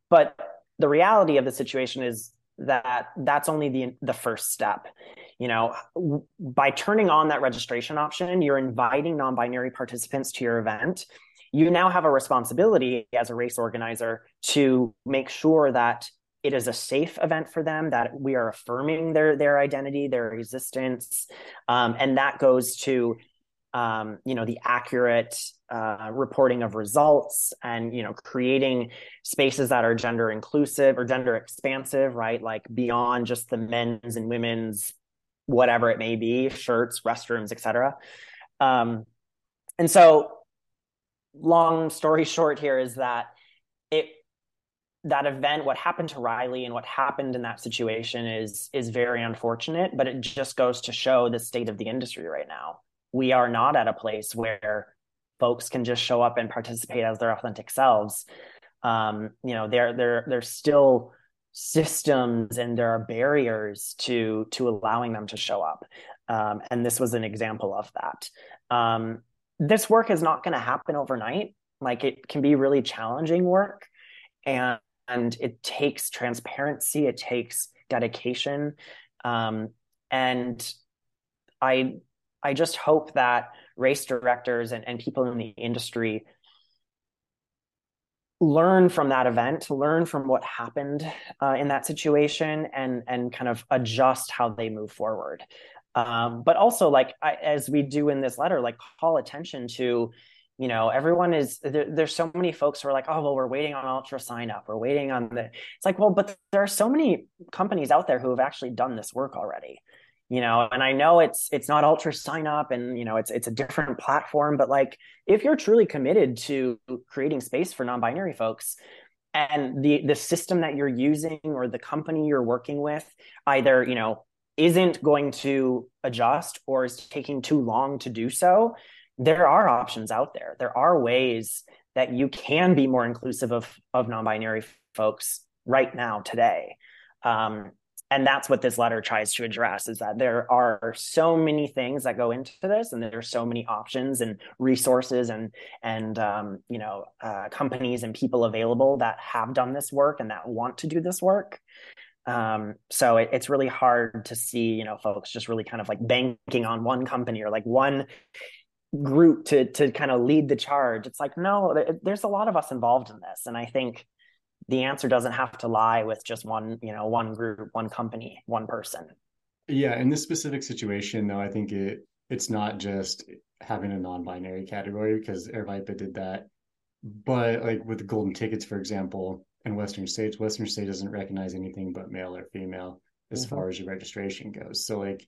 But the reality of the situation is that that's only the the first step. You know by turning on that registration option you're inviting non-binary participants to your event. You now have a responsibility as a race organizer to make sure that it is a safe event for them that we are affirming their their identity their existence um, and that goes to um, you know the accurate uh, reporting of results and you know creating spaces that are gender inclusive or gender expansive right? Like beyond just the men's and women's whatever it may be shirts restrooms etc um, and so long story short here is that it that event what happened to riley and what happened in that situation is is very unfortunate but it just goes to show the state of the industry right now. We are not at a place where folks can just show up and participate as their authentic selves. Um, you know there there there's still systems and there are barriers to to allowing them to show up. Um, and this was an example of that. Um, this work is not going to happen overnight. Like it can be really challenging work and and it takes transparency it takes dedication. Um, and i i just hope that race directors and, and people in the industry learn from that event learn from what happened uh, in that situation and and kind of adjust how they move forward. Um, but also like I, as we do in this letter like call attention to you know everyone is there, there's so many folks who are like oh well we're waiting on UltraSignup. We're waiting on the it's like well but there are so many companies out there who have actually done this work already you know and i know it's it's not UltraSignup and you know it's it's a different platform but like if you're truly committed to creating space for non-binary folks and the the system that you're using or the company you're working with either you know isn't going to adjust or is taking too long to do so there are options out there. There are ways that you can be more inclusive of of non-binary folks right now today. Um, and that's what this letter tries to address is that there are so many things that go into this and there are so many options and resources and and um, you know uh, companies and people available that have done this work and that want to do this work. Um, so it, it's really hard to see you know folks just really kind of like banking on one company or like one group to to kind of lead the charge. It's like no there's a lot of us involved in this. And i think the answer doesn't have to lie with just one you know one group one company one person. Yeah in this specific situation though i think it it's not just having a non-binary category because Aravaipa did that. But like with golden tickets for example in western states western state doesn't recognize anything but male or female as mm-hmm. far as your registration goes. So like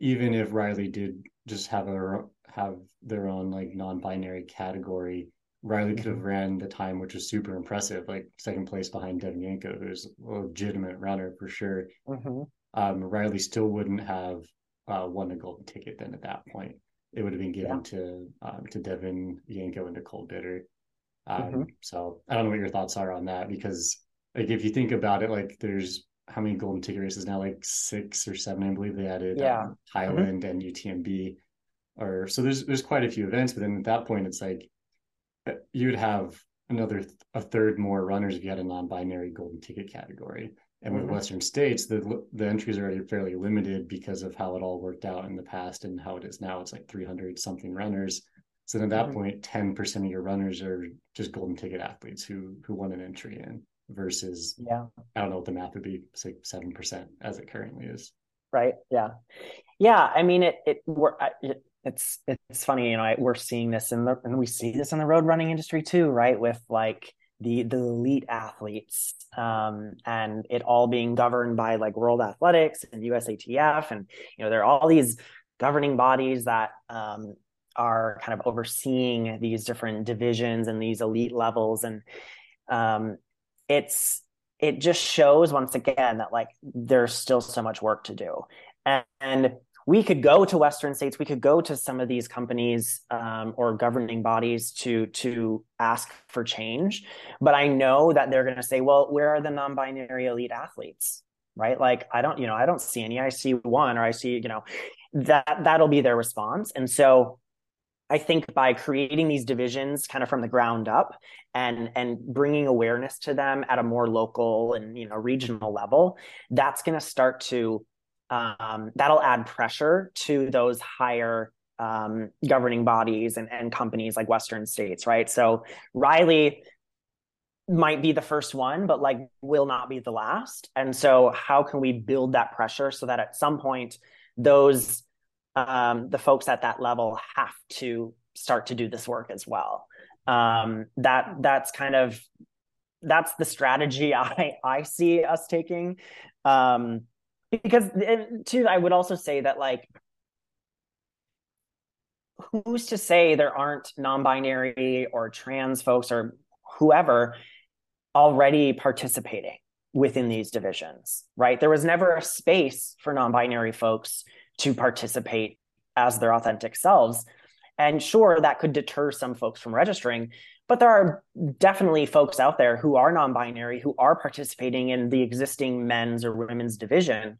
even if Riley did just have a have their own like non-binary category, Riley could have mm-hmm. ran the time, which was super impressive, like second place behind Devon Yanko, who's a legitimate runner for sure. Mm-hmm. Um, Riley still wouldn't have uh, won a golden ticket then at that point. It would have been given yeah. to um, to Devon Yanko and Nicole Bitter. Um, mm-hmm. So I don't know what your thoughts are on that because like if you think about it, like there's how many golden ticket races now? Like six or seven, I believe they added yeah. um, Highland mm-hmm. and UTMB. Or so there's there's quite a few events, but then at that point it's like you would have another a third more runners if you had a non-binary golden ticket category. And with mm-hmm. Western states, the the entries are already fairly limited because of how it all worked out in the past and how it is now. It's like 300 something runners. So then at that mm-hmm. point, 10% of your runners are just golden ticket athletes who who won an entry in versus yeah i don't know what the math would be say 7% as it currently is right yeah yeah i mean it it, we're, it it's it's funny you know I, we're seeing this in the and we see this in the road running industry too right? With like the the elite athletes um, and it all being governed by like world athletics and usatf and you know there are all these governing bodies that um, are kind of overseeing these different divisions and these elite levels. And um, it's it just shows once again that like there's still so much work to do. And, and we could go to western states. We could go to some of these companies um, or governing bodies to to ask for change. But i know that they're going to say well where are the non-binary elite athletes? Right? Like i don't you know i don't see any. I see one or i see you know that that'll be their response. And so I think by creating these divisions kind of from the ground up and and bringing awareness to them at a more local and you know regional level, that's going to start to um, that'll add pressure to those higher um, governing bodies and, and companies like Western states, right? So Riley might be the first one, but like will not be the last. And so how can we build that pressure so that at some point those um, the folks at that level have to start to do this work as well. Um, that that's kind of that's the strategy I I see us taking. Um, because too, I would also say that like who's to say there aren't non-binary or trans folks or whoever already participating within these divisions right there was never a space for non-binary folks to participate as their authentic selves. And sure, that could deter some folks from registering, but there are definitely folks out there who are non binary who are participating in the existing men's or women's division.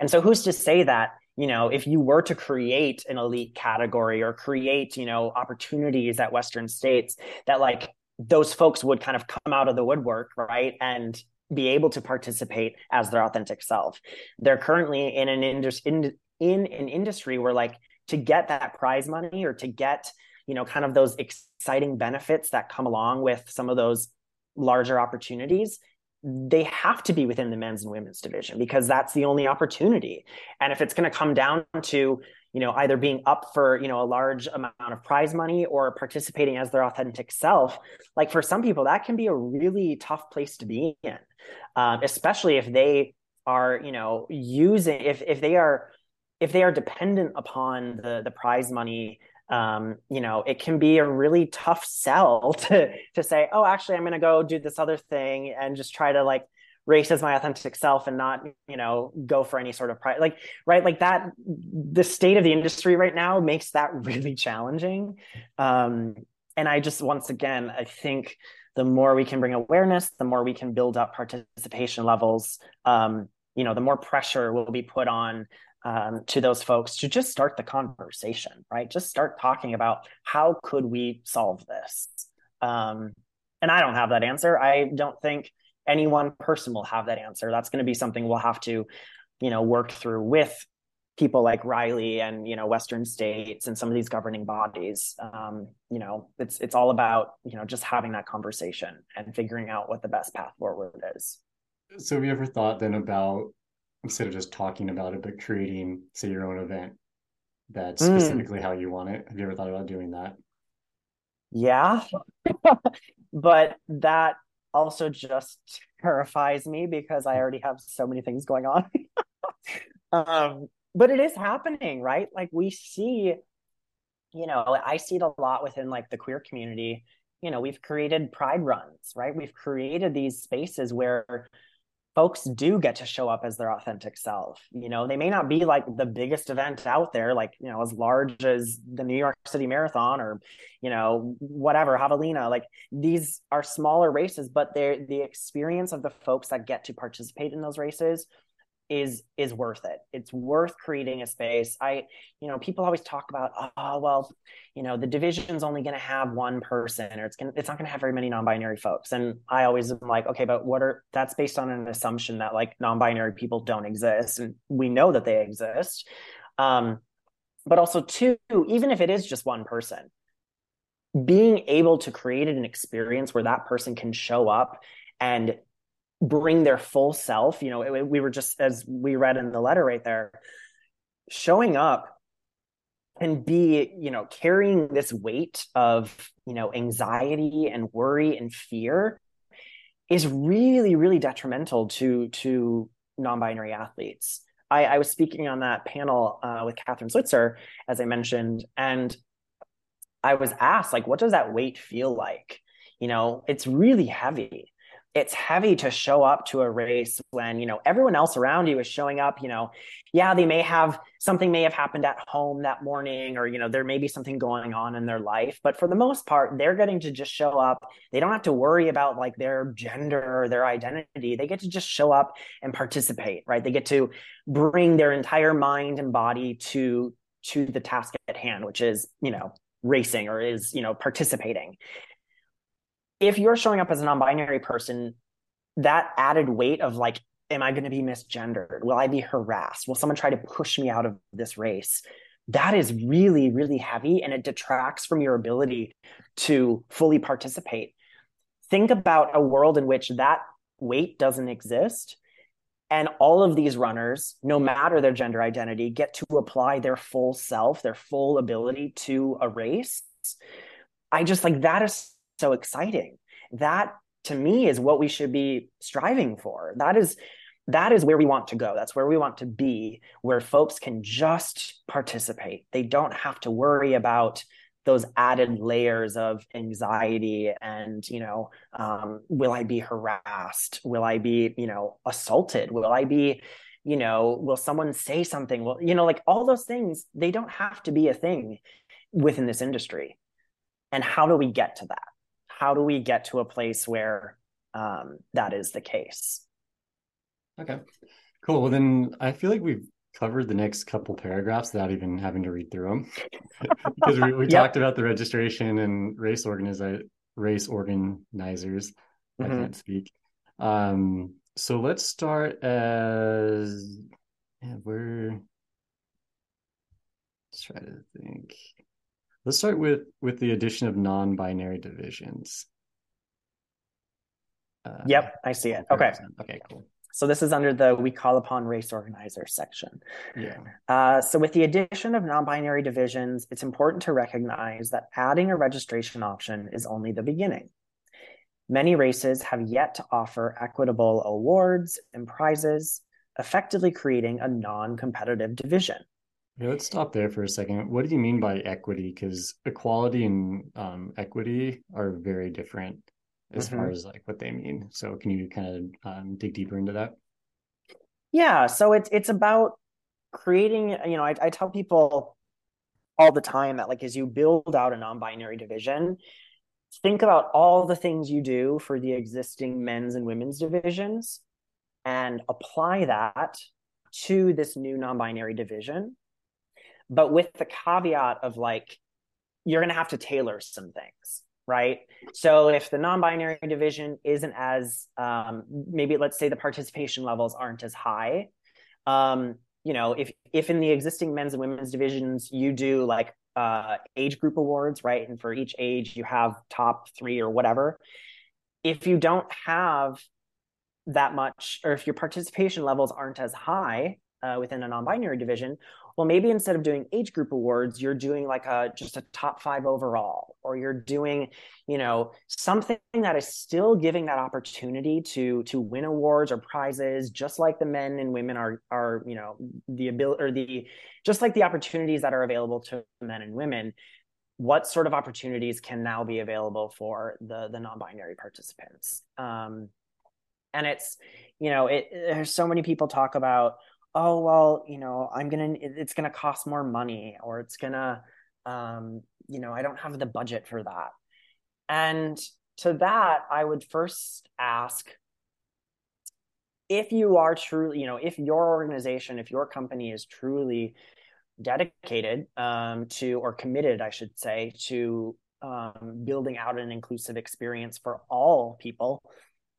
And so, who's to say that? You know, if you were to create an elite category or create, you know, opportunities at Western states, that like those folks would kind of come out of the woodwork, right? And be able to participate as their authentic self. They're currently in an indus- in, in an industry where like to get that prize money or to get you know kind of those exciting benefits that come along with some of those larger opportunities they have to be within the men's and women's division because that's the only opportunity. And if it's going to come down to you know either being up for you know a large amount of prize money or participating as their authentic self like for some people that can be a really tough place to be in um, especially if they are you know using if if they are if they are dependent upon the the prize money um, you know, it can be a really tough sell to to say, oh, actually, I'm going to go do this other thing and just try to like race as my authentic self and not, you know, go for any sort of prize. Like, right, like that. The state of the industry right now makes that really challenging. Um, and I just, once again, I think the more we can bring awareness, the more we can build up participation levels. Um, you know, the more pressure will be put on um, to those folks to just start the conversation, right? Just start talking about how could we solve this. Um, and I don't have that answer. I don't think any one person will have that answer. That's going to be something we'll have to, you know, work through with people like Riley and you know Western states and some of these governing bodies. Um, you know, it's it's all about you know just having that conversation and figuring out what the best path forward is. So, have you ever thought then about instead of just talking about it, but creating, say, your own event that's mm. specifically how you want it. Have you ever thought about doing that? Yeah. but that also just terrifies me because I already have so many things going on. um, but it is happening, right? Like we see, you know, I see it a lot within like the queer community. You know, we've created pride runs, right? We've created these spaces where folks do get to show up as their authentic self. You know, they may not be like the biggest event out there, like, you know, as large as the New York City Marathon or, you know, whatever, Javelina. Like these are smaller races, but they're the experience of the folks that get to participate in those races is is worth it. It's worth creating a space. I you know people always talk about oh well you know the division's only going to have one person or it's going it's not going to have very many non-binary folks. And i always am like okay but what are that's based on an assumption that like non-binary people don't exist and we know that they exist. Um but also two even if it is just one person being able to create an experience where that person can show up and bring their full self you know we were just as we read in the letter right there showing up and be you know carrying this weight of you know anxiety and worry and fear is really really detrimental to to non-binary athletes. I, I was speaking on that panel uh, with Kathrine Switzer as i mentioned and i was asked like what does that weight feel like? You know it's really heavy it's heavy to show up to a race when you know everyone else around you is showing up you know. Yeah they may have something may have happened at home that morning or you know there may be something going on in their life but for the most part they're getting to just show up. They don't have to worry about like their gender or their identity. They get to just show up and participate right? They get to bring their entire mind and body to to the task at hand which is you know racing or is you know participating if you're showing up as a non-binary person that added weight of like am i going to be misgendered? Will i be harassed? Will someone try to push me out of this race? That is really really heavy and it detracts from your ability to fully participate. Think about a world in which that weight doesn't exist and all of these runners no matter their gender identity get to apply their full self their full ability to a race. I just like that is so exciting. That to me is what we should be striving for. That is that is where we want to go. That's where we want to be, where folks can just participate. They don't have to worry about those added layers of anxiety and you know um, will i be harassed will i be you know assaulted will i be you know will someone say something well you know like all those things they don't have to be a thing within this industry and how do we get to that how do we get to a place where um, that is the case? Okay, cool. Well, then I feel like we've covered the next couple paragraphs without even having to read through them because we, we yep. talked about the registration and race organizer race organizers. Mm-hmm. I can't speak. Um, so let's start as yeah, we're let's try to think. Let's start with with the addition of non-binary divisions. Uh, yep, I see it. Okay. Okay, cool. So this is under the we call upon race organizers section. Yeah. Uh, so with the addition of non-binary divisions, it's important to recognize that adding a registration option is only the beginning. Many races have yet to offer equitable awards and prizes, effectively creating a non-competitive division. Yeah, let's stop there for a second. What do you mean by equity? Because equality and um, equity are very different as mm-hmm. far as like what they mean. So can you kind of um, dig deeper into that? Yeah. So it's it's about creating. You know, I, I tell people all the time that like as you build out a non-binary division, think about all the things you do for the existing men's and women's divisions, and apply that to this new non-binary division but with the caveat of like you're going to have to tailor some things right? So if the non-binary division isn't as um, maybe let's say the participation levels aren't as high um, you know if if in the existing men's and women's divisions you do like uh, age group awards right and for each age you have top three or whatever if you don't have that much or if your participation levels aren't as high uh, within a non-binary division well maybe instead of doing age group awards you're doing like a just a top five overall or you're doing you know something that is still giving that opportunity to to win awards or prizes just like the men and women are are you know the ability or the just like the opportunities that are available to men and women what sort of opportunities can now be available for the the non-binary participants? Um, and it's you know it there's so many people talk about oh well you know i'm gonna it's gonna cost more money or it's gonna um you know i don't have the budget for that. And to that i would first ask if you are truly you know if your organization if your company is truly dedicated um, to or committed i should say to um, building out an inclusive experience for all people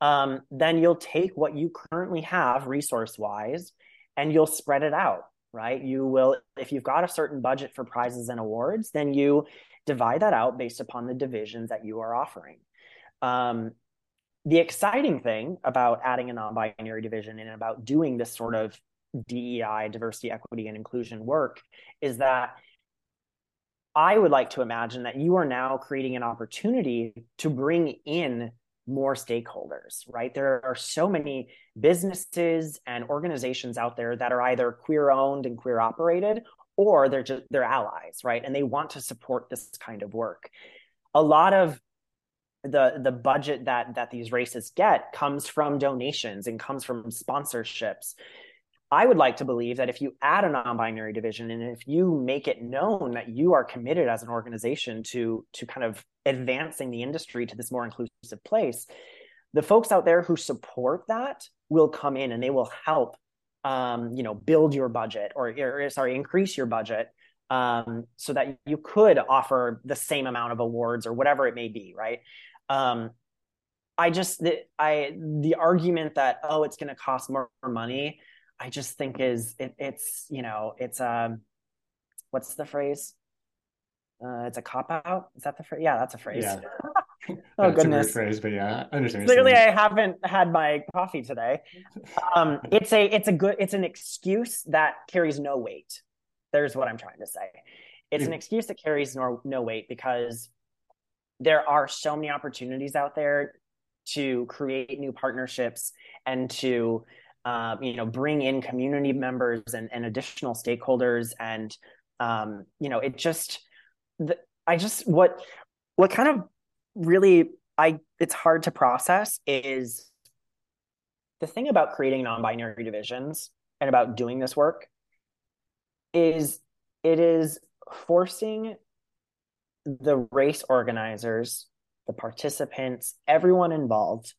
um, then you'll take what you currently have resource wise and you'll spread it out, right? You will, if you've got a certain budget for prizes and awards, then you divide that out based upon the divisions that you are offering. Um, the exciting thing about adding a non binary division and about doing this sort of DEI, diversity, equity, and inclusion work is that I would like to imagine that you are now creating an opportunity to bring in more stakeholders, right? There are so many businesses and organizations out there that are either queer owned and queer operated or they're just they're allies, right? And they want to support this kind of work. A lot of the the budget that that these races get comes from donations and comes from sponsorships I would like to believe that if you add a non-binary division and if you make it known that you are committed as an organization to to kind of advancing the industry to this more inclusive place, the folks out there who support that will come in and they will help um, you know build your budget or, or sorry increase your budget um, so that you could offer the same amount of awards or whatever it may be right um, i just the, i the argument that oh it's going to cost more money I just think is it, it's you know it's um what's the phrase? Uh, it's a cop out. Is that the phrase? Yeah, that's a phrase. Yeah. oh that's goodness, phrase, but yeah, I understand. Clearly, I haven't had my coffee today. Um, it's a it's a good it's an excuse that carries no weight. There's what I'm trying to say. It's an excuse that carries no no weight because there are so many opportunities out there to create new partnerships and to uh, you know bring in community members and, and additional stakeholders and um, you know it just the, i just what what kind of really i it's hard to process is the thing about creating non-binary divisions and about doing this work is it is forcing the race organizers the participants everyone involved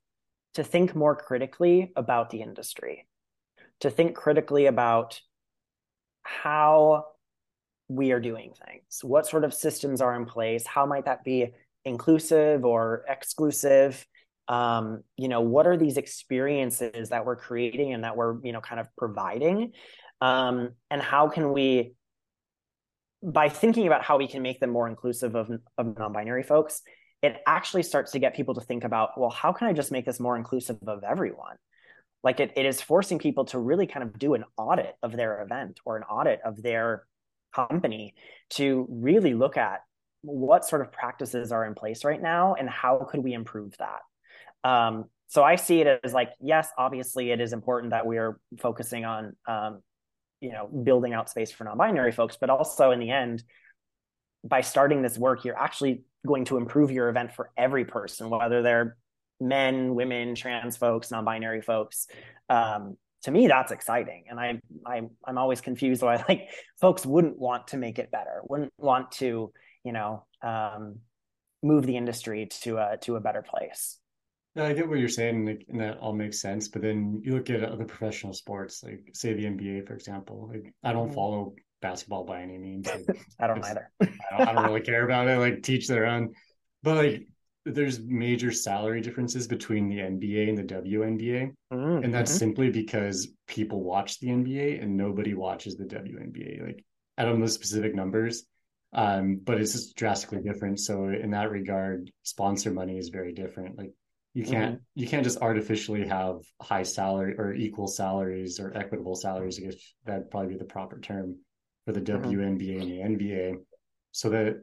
to think more critically about the industry, to think critically about how we are doing things, what sort of systems are in place, how might that be inclusive or exclusive? Um, you know, what are these experiences that we're creating and that we're, you know, kind of providing? Um, and how can we, by thinking about how we can make them more inclusive of, of non-binary folks, it actually starts to get people to think about, well, how can I just make this more inclusive of everyone? Like it, it is forcing people to really kind of do an audit of their event or an audit of their company to really look at what sort of practices are in place right now and how could we improve that. Um, so I see it as like, yes, obviously it is important that we are focusing on, um, you know, building out space for non-binary folks, but also in the end, by starting this work, you're actually going to improve your event for every person, whether they're men, women, trans folks, non-binary folks. Um, to me, that's exciting, and I, I I'm always confused why like folks wouldn't want to make it better, wouldn't want to, you know, um, move the industry to a to a better place. Yeah, I get what you're saying, and that all makes sense. But then you look at other professional sports, like say the NBA, for example. Like I don't mm-hmm. follow basketball by any means. Like, I don't either. I, don't, I don't really care about it. Like teach their own, but like there's major salary differences between the NBA and the WNBA, mm-hmm. and that's mm-hmm. simply because people watch the NBA and nobody watches the WNBA. Like I don't know specific numbers, um, but it's just drastically different. So in that regard, sponsor money is very different. Like you can't mm-hmm. you can't just artificially have high salary or equal salaries or equitable salaries. I guess that'd probably be the proper term for the mm-hmm. WNBA and the NBA. So that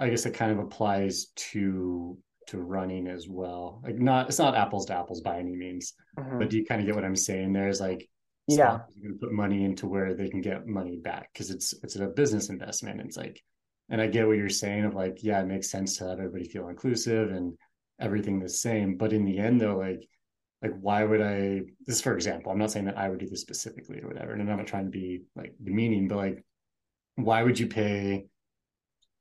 I guess it kind of applies to to running as well. Like not it's not apples to apples by any means, mm-hmm. but do you kind of get what I'm saying? There's like yeah, going to put money into where they can get money back because it's it's a business investment. It's like, and I get what you're saying of like, yeah, it makes sense to have everybody feel inclusive and everything the same. But in the end, though, like, like why would I? This, for example, I'm not saying that I would do this specifically or whatever, and I'm not trying to be like demeaning, but like, why would you pay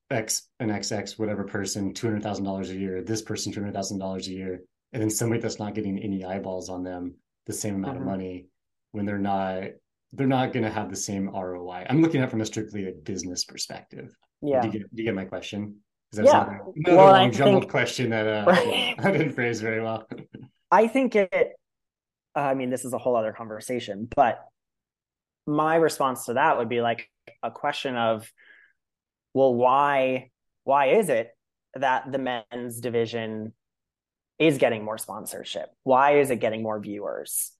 X an XX whatever person two hundred thousand dollars a year, this person two hundred thousand dollars a year, and then somebody that's not getting any eyeballs on them the same amount mm-hmm. of money when they're not they're not going to have the same ROI. I'm looking at from a strictly a business perspective. Yeah. Do you get, do you get my question? That's yeah. Another, another well, long jumbled think, question that uh. I didn't phrase very well. I think it. I mean, this is a whole other conversation, but my response to that would be like a question of well, why why is it that the men's division is getting more sponsorship? Why is it getting more viewers?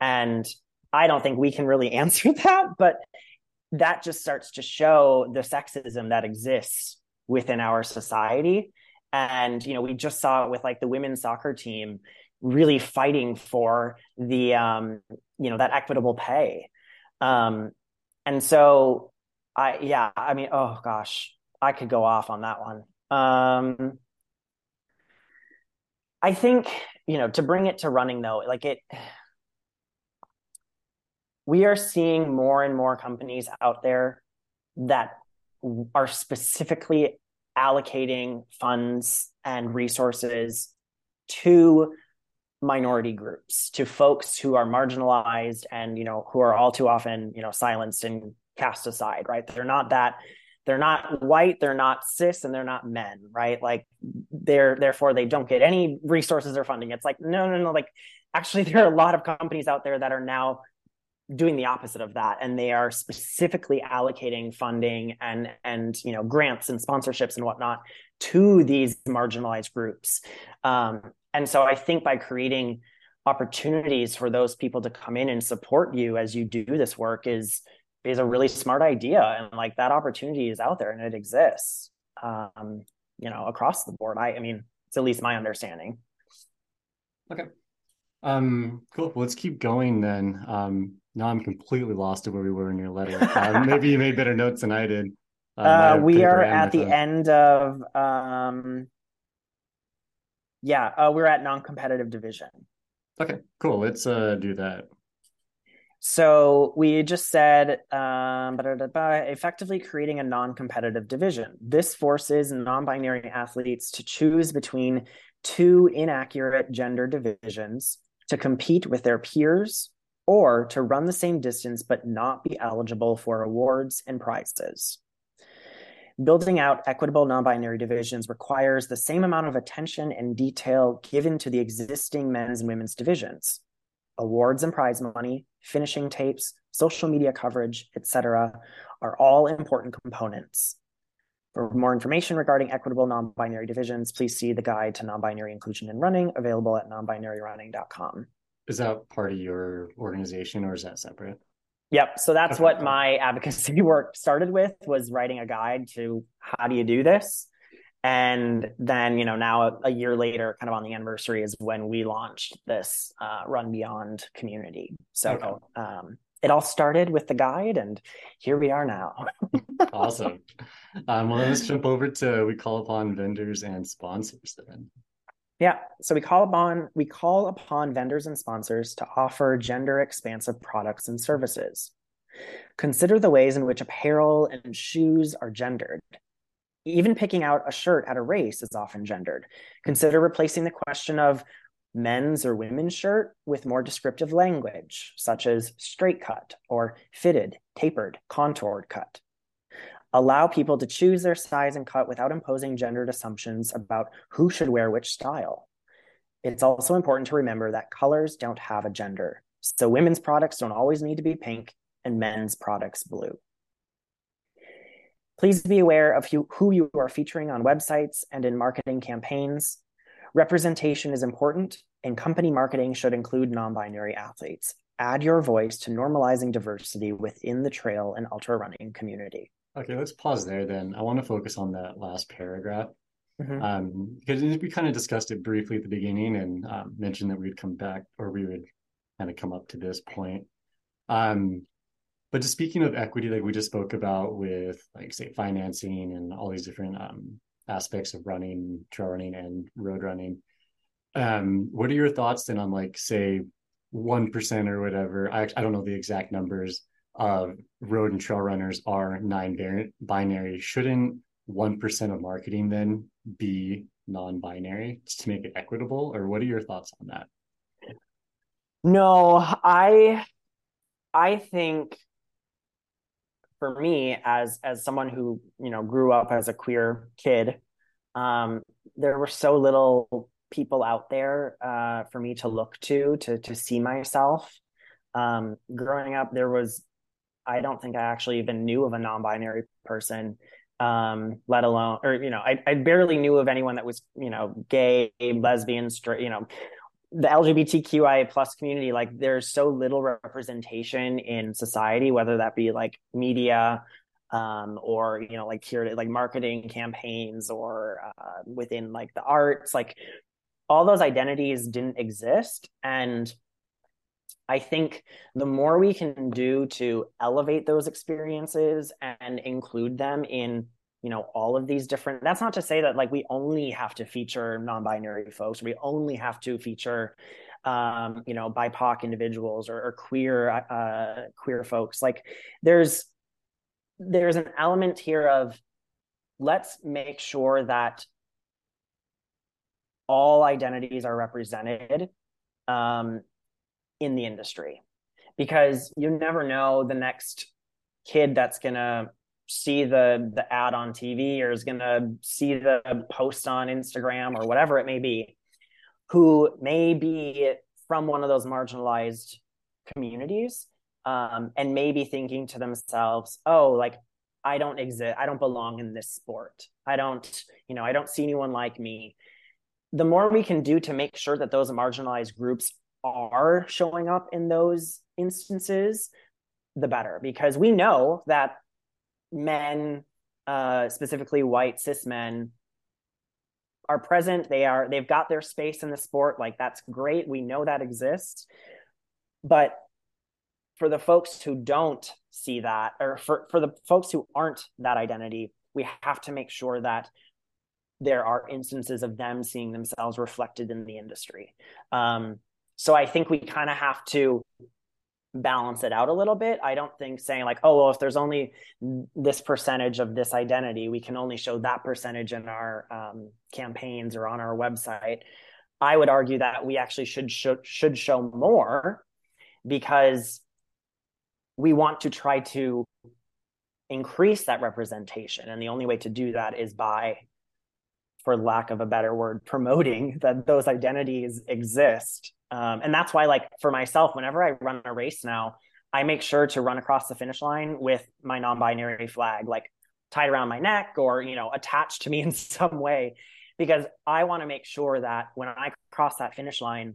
And I don't think we can really answer that, but that just starts to show the sexism that exists within our society. And, you know, we just saw it with like the women's soccer team really fighting for the, um, you know, that equitable pay. Um, and so I yeah, I mean, oh gosh, I could go off on that one. Um I think, you know, to bring it to running though, like it we are seeing more and more companies out there that are specifically allocating funds and resources to minority groups to folks who are marginalized and you know who are all too often you know silenced and cast aside, right? They're not that they're not white, they're not cis, and they're not men, right? Like they're therefore they don't get any resources or funding. It's like, no, no, no. Like actually, there are a lot of companies out there that are now doing the opposite of that and they are specifically allocating funding and and you know grants and sponsorships and whatnot to these marginalized groups. Um, and so i think by creating opportunities for those people to come in and support you as you do this work is is a really smart idea and like that opportunity is out there and it exists um you know across the board. I i mean it's at least my understanding. Okay. Um cool. Well, let's keep going then. Um now i'm completely lost of where we were in your letter. Uh, maybe you made better notes than i did. Um, uh, we are at the phone. end of um yeah uh, we're at non-competitive division. Okay cool. Let's uh do that. So we just said um, effectively creating a non-competitive division. This forces non-binary athletes to choose between two inaccurate gender divisions to compete with their peers or to run the same distance but not be eligible for awards and prizes. Building out equitable non binary divisions requires the same amount of attention and detail given to the existing men's and women's divisions awards and prize money, finishing tapes, social media coverage, etc., are all important components. For more information regarding equitable non binary divisions, please see the guide to non binary inclusion in running available at nonbinaryrunning.com. Is that part of your organization or is that separate? Yep. So that's okay. what my advocacy work started with was writing a guide to how do you do this? and then you know now a, a, year later kind of on the anniversary is when we launched this uh, run beyond community so okay. um, it all started with the guide and here we are now awesome um, well let's jump over to we call upon vendors and sponsors then yeah so we call upon we call upon vendors and sponsors to offer gender expansive products and services consider the ways in which apparel and shoes are gendered even picking out a shirt at a race is often gendered. Consider replacing the question of men's or women's shirt with more descriptive language, such as straight cut or fitted, tapered, contoured cut. Allow people to choose their size and cut without imposing gendered assumptions about who should wear which style. It's also important to remember that colors don't have a gender. So women's products don't always need to be pink and men's products blue. Please be aware of who you are featuring on websites and in marketing campaigns. Representation is important, and company marketing should include non binary athletes. Add your voice to normalizing diversity within the trail and ultra running community. Okay, let's pause there then. I want to focus on that last paragraph. Mm-hmm. Um, because we kind of discussed it briefly at the beginning and um, mentioned that we'd come back or we would kind of come up to this point. Um, but just speaking of equity, like we just spoke about with like say financing and all these different um, aspects of running, trail running, and road running. Um, what are your thoughts then on like say one percent or whatever? I I don't know the exact numbers of road and trail runners are non binary. Shouldn't one percent of marketing then be non-binary to make it equitable, or what are your thoughts on that? No, I I think for me as as someone who you know grew up as a queer kid um, there were so little people out there uh, for me to look to to to see myself um, growing up there was i don't think i actually even knew of a non-binary person um, let alone or you know I, I barely knew of anyone that was you know gay lesbian straight you know the LGBTQIA plus community, like there's so little representation in society, whether that be like media, um, or you know, like here, like marketing campaigns, or uh, within like the arts, like all those identities didn't exist, and I think the more we can do to elevate those experiences and include them in you know all of these different that's not to say that like we only have to feature non-binary folks. We only have to feature um you know bipoc individuals or, or queer uh queer folks. Like there's there's an element here of let's make sure that all identities are represented um in the industry because you never know the next kid that's going to see the the ad on TV or is going to see the post on Instagram or whatever it may be, who may be from one of those marginalized communities um, and maybe thinking to themselves, "Oh, like I don't exist. I don't belong in this sport. I don't, you know, I don't see anyone like me." The more we can do to make sure that those marginalized groups are showing up in those instances, the better, because we know that men, uh, specifically white cis men, are present. They are they've got their space in the sport. Like that's great. We know that exists. But for the folks who don't see that, or for, for the folks who aren't that identity, we have to make sure that there are instances of them seeing themselves reflected in the industry. Um, so I think we kind of have to balance it out a little bit. I don't think saying like, oh, well, if there's only this percentage of this identity, we can only show that percentage in our um, campaigns or on our website. I would argue that we actually should should show more because we want to try to increase that representation, and the only way to do that is by for lack of a better word, promoting that those identities exist. Um, and that's why, like for myself, whenever I run a race now, I make sure to run across the finish line with my non-binary flag, like tied around my neck or you know attached to me in some way, because I want to make sure that when I cross that finish line,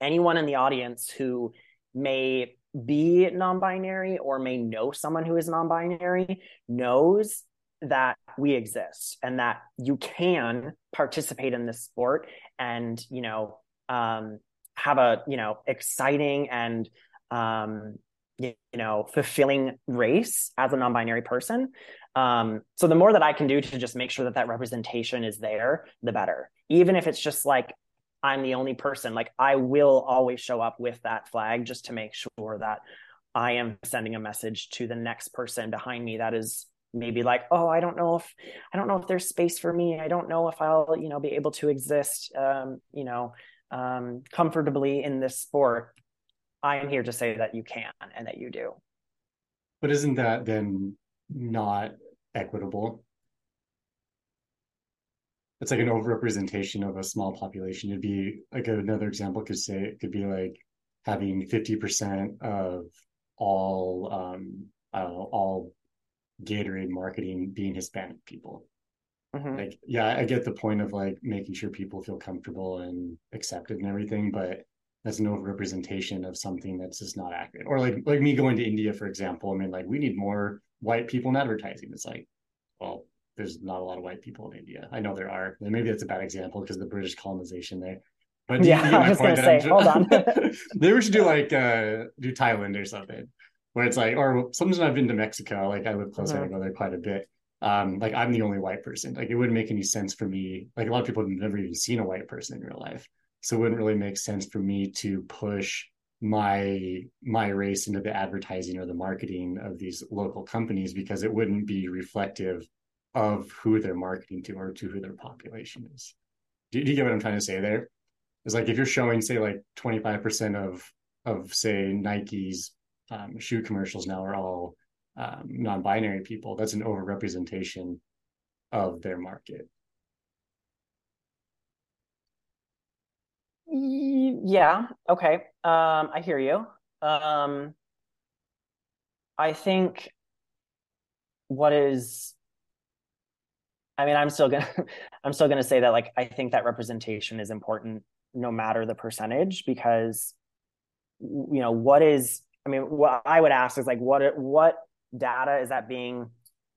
anyone in the audience who may be non-binary or may know someone who is non-binary knows that we exist and that you can participate in this sport and you know um, have a you know exciting and um, you, know fulfilling race as a non-binary person um, so the more that i can do to just make sure that that representation is there the better. Even if it's just like i'm the only person like i will always show up with that flag just to make sure that i am sending a message to the next person behind me that is maybe like oh i don't know if i don't know if there's space for me. I don't know if i'll you know be able to exist um, you know um, comfortably in this sport i am here to say that you can and that you do. But isn't that then not equitable? It's like an overrepresentation of a small population. It'd be like another example could say it could be like having 50% of all um all Gatorade marketing being Hispanic people. Mm-hmm. like yeah i get the point of like making sure people feel comfortable and accepted and everything but that's an overrepresentation of something that's just not accurate or like like me going to india for example i mean like we need more white people in advertising it's like well there's not a lot of white people in india i know there are and maybe that's a bad example because the british colonization there but yeah, I was going to say, hold on. Maybe we should do like uh, do Thailand or something, where it's like, or sometimes I've been to Mexico, like I live close, mm-hmm. I go there quite a bit. Um, like I'm the only white person. Like it wouldn't make any sense for me. Like a lot of people have never even seen a white person in real life, so it wouldn't really make sense for me to push my my race into the advertising or the marketing of these local companies because it wouldn't be reflective of who they're marketing to or to who their population is. Do, do you get what I'm trying to say there? is like if you're showing say like 25% of of say Nike's um, shoe commercials now are all um, non-binary people, that's an overrepresentation of their market. Yeah. Okay. Um, I hear you. Um, I think what is I mean, I'm still gonna I'm still gonna say that like I think that representation is important no matter the percentage because you know what is i mean what i would ask is like what what data is that being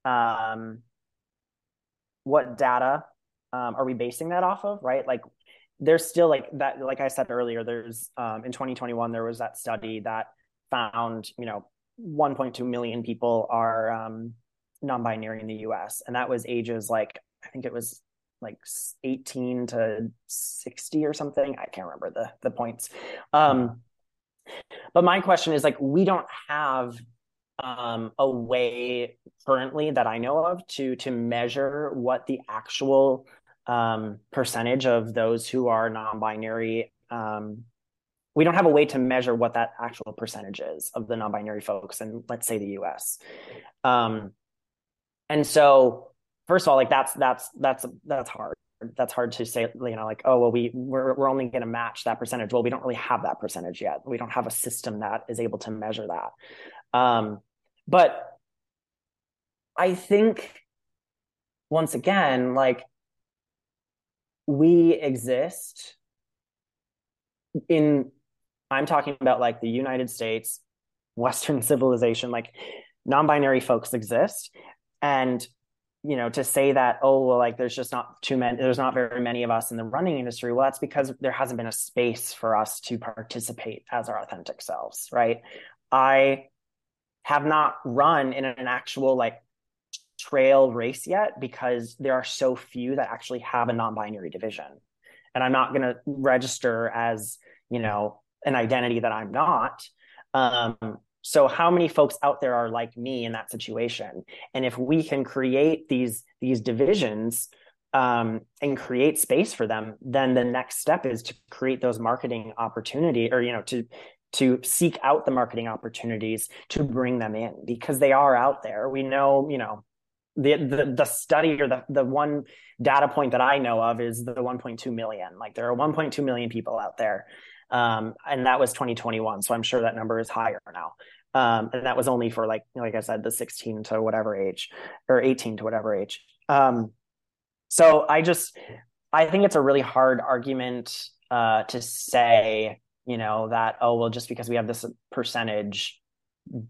um what data um, are we basing that off of right like there's still like that like i said earlier there's um, in 2021 there was that study that found you know 1.2 million people are um, non-binary in the us and that was ages like i think it was like 18 to 60 or something. I can't remember the the points. Um, but my question is like we don't have um, a way currently that I know of to to measure what the actual um, percentage of those who are non-binary. Um, we don't have a way to measure what that actual percentage is of the non-binary folks in, let's say, the U.S. Um, and so first of all, like that's that's that's that's hard. That's hard to say, you know, like, oh well, we we're we're only going to match that percentage. Well, we don't really have that percentage yet. We don't have a system that is able to measure that. Um, but I think once again, like we exist in I'm talking about like the United States, Western civilization, like non-binary folks exist. And you know to say that oh well like there's just not too many there's not very many of us in the running industry well that's because there hasn't been a space for us to participate as our authentic selves right i have not run in an actual like trail race yet because there are so few that actually have a non-binary division. And i'm not going to register as you know an identity that i'm not. Um, so how many folks out there are like me in that situation? And if we can create these these divisions um, and create space for them then the next step is to create those marketing opportunity or you know to to seek out the marketing opportunities to bring them in because they are out there we know you know the the, the study or the, the one data point that i know of is the 1.2 million like there are 1.2 million people out there um, and that was 2021. So I'm sure that number is higher now. Um, and that was only for like, like I said, the 16 to whatever age or 18 to whatever age. Um, so I just, I think it's a really hard argument uh, to say, you know, that, oh, well, just because we have this percentage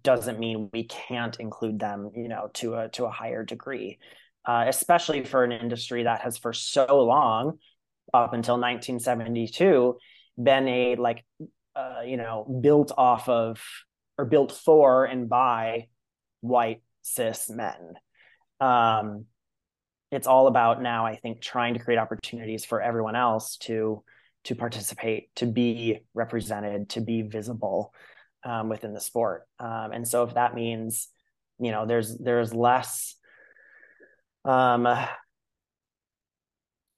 doesn't mean we can't include them, you know, to a, to a higher degree, uh, especially for an industry that has for so long, up until 1972, been a like uh, you know built off of or built for and by white cis men. Um, it's all about now i think trying to create opportunities for everyone else to to participate to be represented to be visible um, within the sport. Um, and so if that means you know there's there's less um,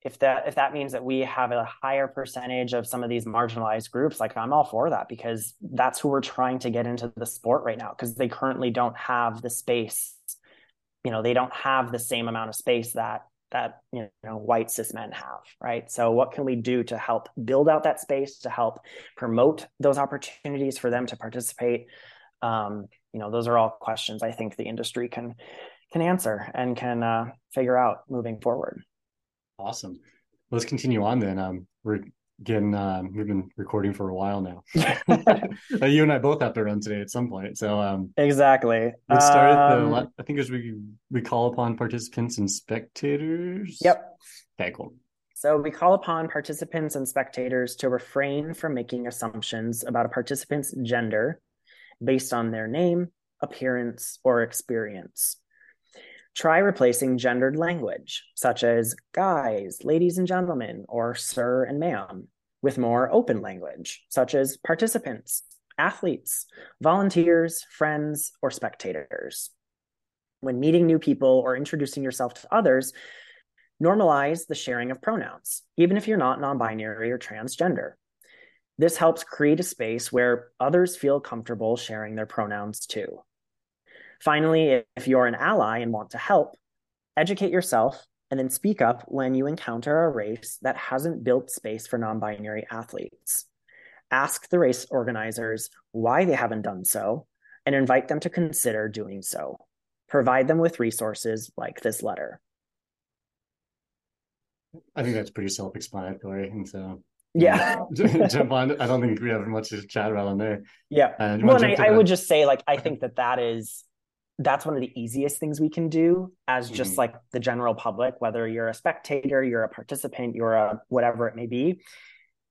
if that if that means that we have a higher percentage of some of these marginalized groups like i'm all for that because that's who we're trying to get into the sport right now because they currently don't have the space you know they don't have the same amount of space that that you know white cis men have right so what can we do to help build out that space to help promote those opportunities for them to participate um, you know those are all questions i think the industry can can answer and can uh, figure out moving forward. Awesome. Let's continue on then. Um, we're getting um, we've been recording for a while now. you and I both have to run today at some point. So um, exactly. Let's start um, the. I think as we we call upon participants and spectators. Yep. Okay. Cool. So we call upon participants and spectators to refrain from making assumptions about a participant's gender based on their name, appearance, or experience. Try replacing gendered language, such as guys, ladies and gentlemen, or sir and ma'am, with more open language, such as participants, athletes, volunteers, friends, or spectators. When meeting new people or introducing yourself to others, normalize the sharing of pronouns, even if you're not non binary or transgender. This helps create a space where others feel comfortable sharing their pronouns too. Finally, if you're an ally and want to help, educate yourself and then speak up when you encounter a race that hasn't built space for non binary athletes. Ask the race organizers why they haven't done so and invite them to consider doing so. Provide them with resources like this letter. I think that's pretty self explanatory. And so yeah jump on i don't think we have much to chat about on there yeah uh, well I, I would just say like i think that that is that's one of the easiest things we can do as just mm-hmm. like the general public whether you're a spectator you're a participant you're a whatever it may be.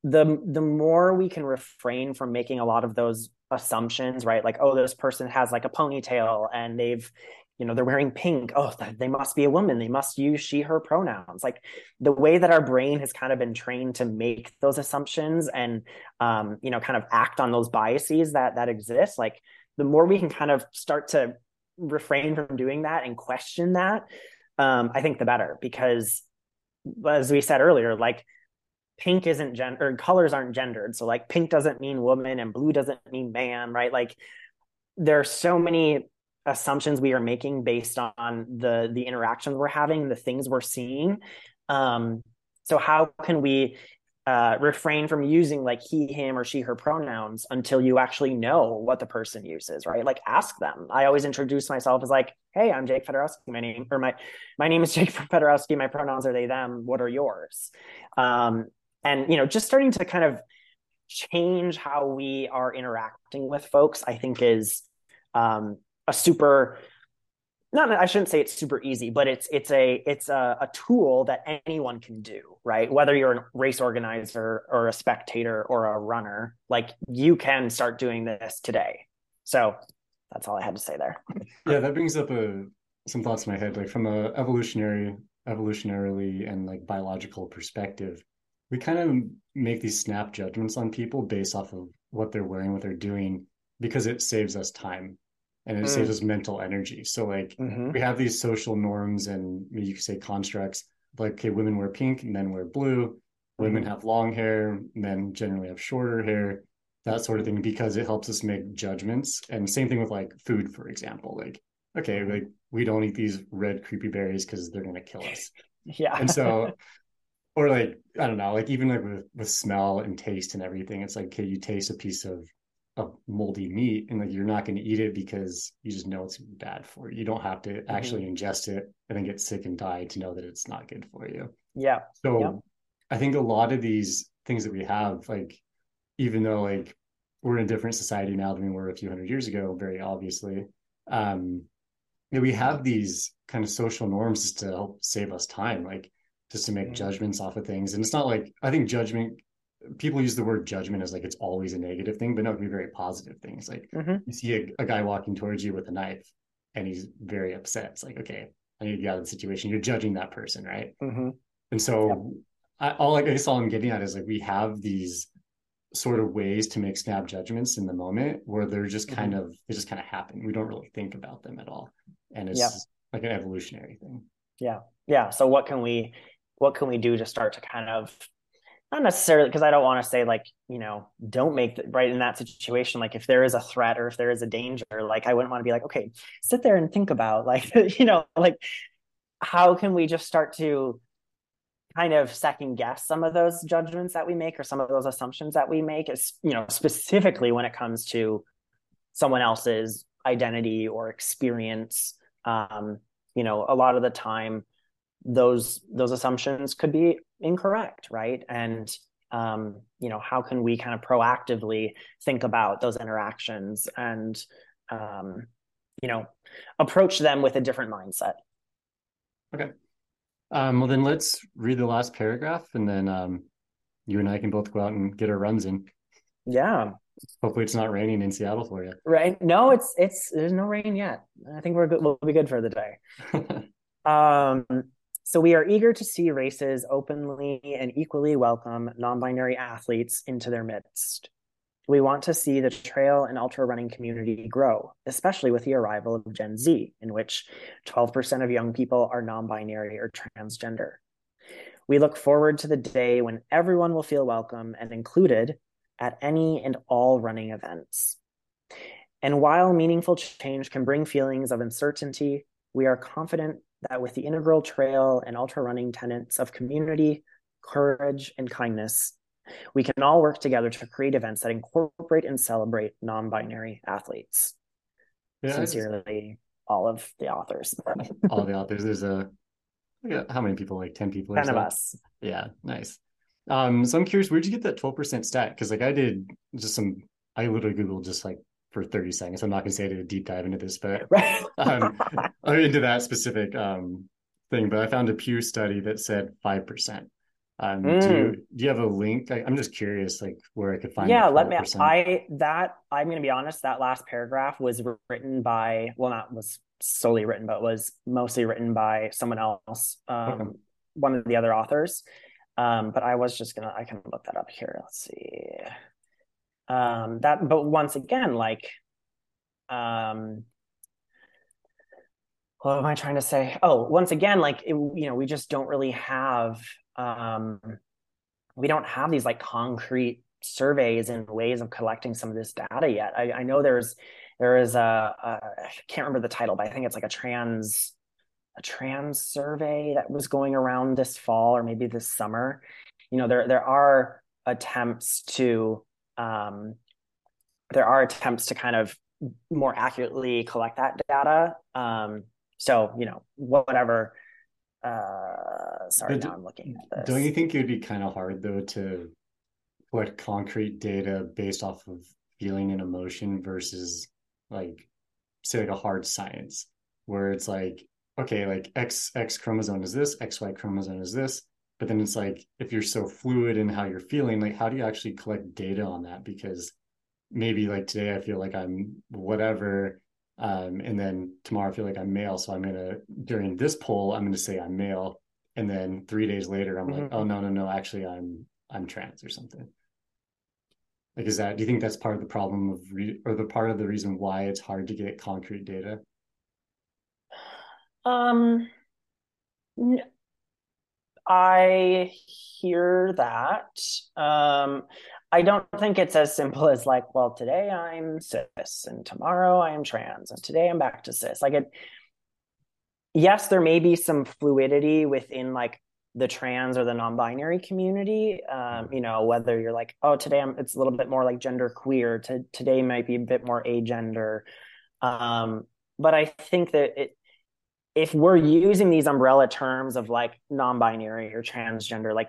The the more we can refrain from making a lot of those assumptions right? Like oh this person has like a ponytail and they've you know they're wearing pink. Oh they must be a woman. They must use she her pronouns. Like the way that our brain has kind of been trained to make those assumptions and um, you know kind of act on those biases that that exist like the more we can kind of start to refrain from doing that and question that um, i think the better because as we said earlier like pink isn't gender colors aren't gendered. So like pink doesn't mean woman and blue doesn't mean man right? Like there are so many assumptions we are making based on the the interactions we're having the things we're seeing. Um so how can we uh, refrain from using like he, him, or she, her pronouns until you actually know what the person uses, right? Like ask them. I always introduce myself as like, "Hey, I'm Jake Fedorowski. My name or my my name is Jake Fedorowski. My pronouns are they, them. What are yours?" Um, and you know, just starting to kind of change how we are interacting with folks, I think is um, a super not I shouldn't say it's super easy, but it's it's a it's a, a, tool that anyone can do, right? Whether you're a race organizer or a spectator or a runner, like you can start doing this today. So that's all I had to say there. Yeah, that brings up a some thoughts in my head, like from a evolutionary evolutionarily and like biological perspective. We kind of make these snap judgments on people based off of what they're wearing, what they're doing, because it saves us time and it mm. saves us mental energy. So like mm-hmm. we have these social norms and you could say constructs like okay, women wear pink, men wear blue, mm-hmm. women have long hair, men generally have shorter hair, that sort of thing, because it helps us make judgments. And same thing with like food, for example. Like, okay, like we don't eat these red creepy berries because they're gonna kill us. Yeah. And so or like I don't know, like even like with, with smell and taste and everything, it's like okay, you taste a piece of a moldy meat and like you're not going to eat it because you just know it's bad for you. You don't have to mm-hmm. actually ingest it and then get sick and die to know that it's not good for you. Yeah. So yeah. I think a lot of these things that we have, like even though like we're in a different society now than we were a few hundred years ago, very obviously, um, you know, we have these kind of social norms just to help save us time, like just to make mm-hmm. judgments off of things. And it's not like I think judgment people use the word judgment as like it's always a negative thing, but no, it can be very positive things. Like mm-hmm. you see a, a, guy walking towards you with a knife and he's very upset. It's like, okay, I need to get out of the situation. You're judging that person, right? Mm-hmm. And so I, all I guess all I'm getting at is like we have these sort of ways to make snap judgments in the moment where they're just mm-hmm. kind of they just kind of happen. We don't really think about them at all. And it's like an evolutionary thing. Yeah. Yeah. So what can we what can we do to start to kind of not necessarily because I don't want to say like you know don't make the, right in that situation like if there is a threat or if there is a danger like I wouldn't want to be like okay sit there and think about like you know like how can we just start to kind of second guess some of those judgments that we make or some of those assumptions that we make is you know specifically when it comes to someone else's identity or experience. Um you know a lot of the time those those assumptions could be incorrect right? And um, you know how can we kind of proactively think about those interactions and um, you know approach them with a different mindset? Okay. Um, well then let's read the last paragraph and then um, you and i can both go out and get our runs in. Yeah. Hopefully it's not raining in seattle for you. Right. No it's it's there's no rain yet. I think we're good we'll be good for the day. Um so we are eager to see races openly and equally welcome non-binary athletes into their midst. We want to see the trail and ultra running community grow, especially with the arrival of Gen Z, in which 12% of young people are non-binary or transgender. We look forward to the day when everyone will feel welcome and included at any and all running events. And while meaningful change can bring feelings of uncertainty, we are confident that with the integral trail and ultra running tenets of community, courage, and kindness, we can all work together to create events that incorporate and celebrate non binary athletes. Yeah, Sincerely, all of the authors. all the authors. There's a, how many people? Like 10 people? 10 of us. Yeah, nice. Um, so I'm curious, where'd you get that 12% stat? Because like I did just some, I literally Googled just like for 30 seconds. I'm not going to say I did a deep dive into this, but um, into that specific um, thing. But I found a Pew study that said 5%. Um, mm. do, you, hmm. do you have a link? I, am just curious, like where I could find. Yeah, let me. I that I'm going to be honest. That last paragraph was written by, well, not was solely written, but was mostly written by someone else, um, okay. one of the other authors. Um, but I was just gonna. I can look that up here. Let's see um that but once again like um what am i trying to say? Oh once again like it, you know we just don't really have um we don't have these like concrete surveys and ways of collecting some of this data yet. I, I know there's there is a, a i can't remember the title but i think it's like a trans a trans survey that was going around this fall or maybe this summer. You know there there are attempts to um, there are attempts to kind of more accurately collect that data. Um, so you know, whatever. Uh, sorry, but now I'm looking at this. Don't you think it would be kind of hard though to put concrete data based off of feeling and emotion versus like say like a hard science where it's like okay like x x chromosome is this xy chromosome is this but then it's like if you're so fluid in how you're feeling like how do you actually collect data on that? Because maybe like today i feel like i'm whatever um, and then tomorrow i feel like i'm male so i'm gonna during this poll i'm gonna say i'm male and then three days later i'm mm-hmm. like oh no no no actually i'm i'm trans or something. Like is that do you think that's part of the problem of re- or the part of the reason why it's hard to get concrete data? Um I hear that. Um, I don't think it's as simple as like, well, today I'm cis and tomorrow I am trans and today I'm back to cis. Like it, yes, there may be some fluidity within like the trans or the non-binary community. Um, you know, whether you're like, oh, today I'm, it's a little bit more like gender queer. To, today might be a bit more agender. Um, but I think that it, if we're using these umbrella terms of like non-binary or transgender like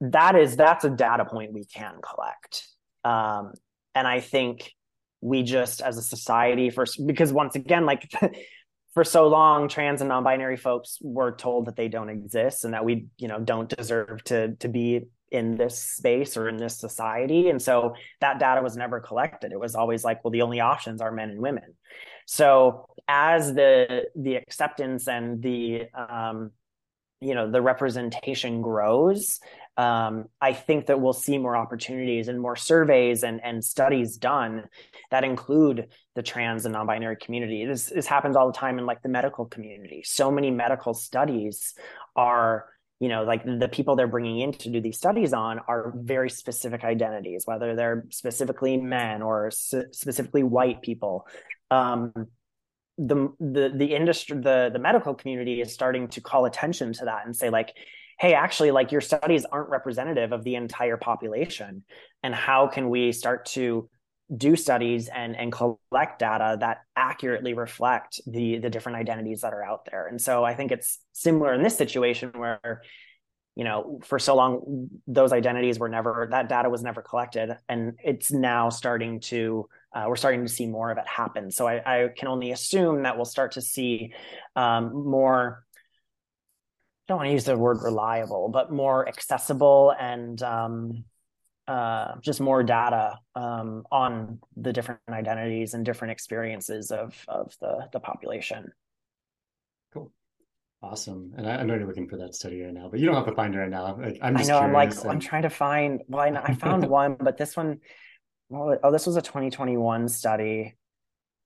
that is that's a data point we can collect. Um, and i think we just as a society first because once again like for so long trans and non-binary folks were told that they don't exist and that we you know don't deserve to to be in this space or in this society. And so that data was never collected. It was always like well the only options are men and women so as the the acceptance and the um, you know the representation grows, um, I think that we'll see more opportunities and more surveys and and studies done that include the trans and non-binary community. This this happens all the time in like the medical community. So many medical studies are you know like the people they're bringing in to do these studies on are very specific identities whether they're specifically men or specifically white people um, the the the industry the the medical community is starting to call attention to that and say like hey actually like your studies aren't representative of the entire population. And how can we start to do studies and and collect data that accurately reflect the the different identities that are out there? And so i think it's similar in this situation where you know for so long those identities were never that data was never collected. And it's now starting to uh, we're starting to see more of it happen so I, I, can only assume that we'll start to see um, more I don't want to use the word reliable but more accessible and um, uh, just more data um, on the different identities and different experiences of of the the population. Cool, awesome. And I, I know you're looking for that study right now, but you don't have to find it right now. Like, I'm I know. I'm like and... I'm trying to find. Well, I, I found one, but this one. Oh, this was a 2021 study.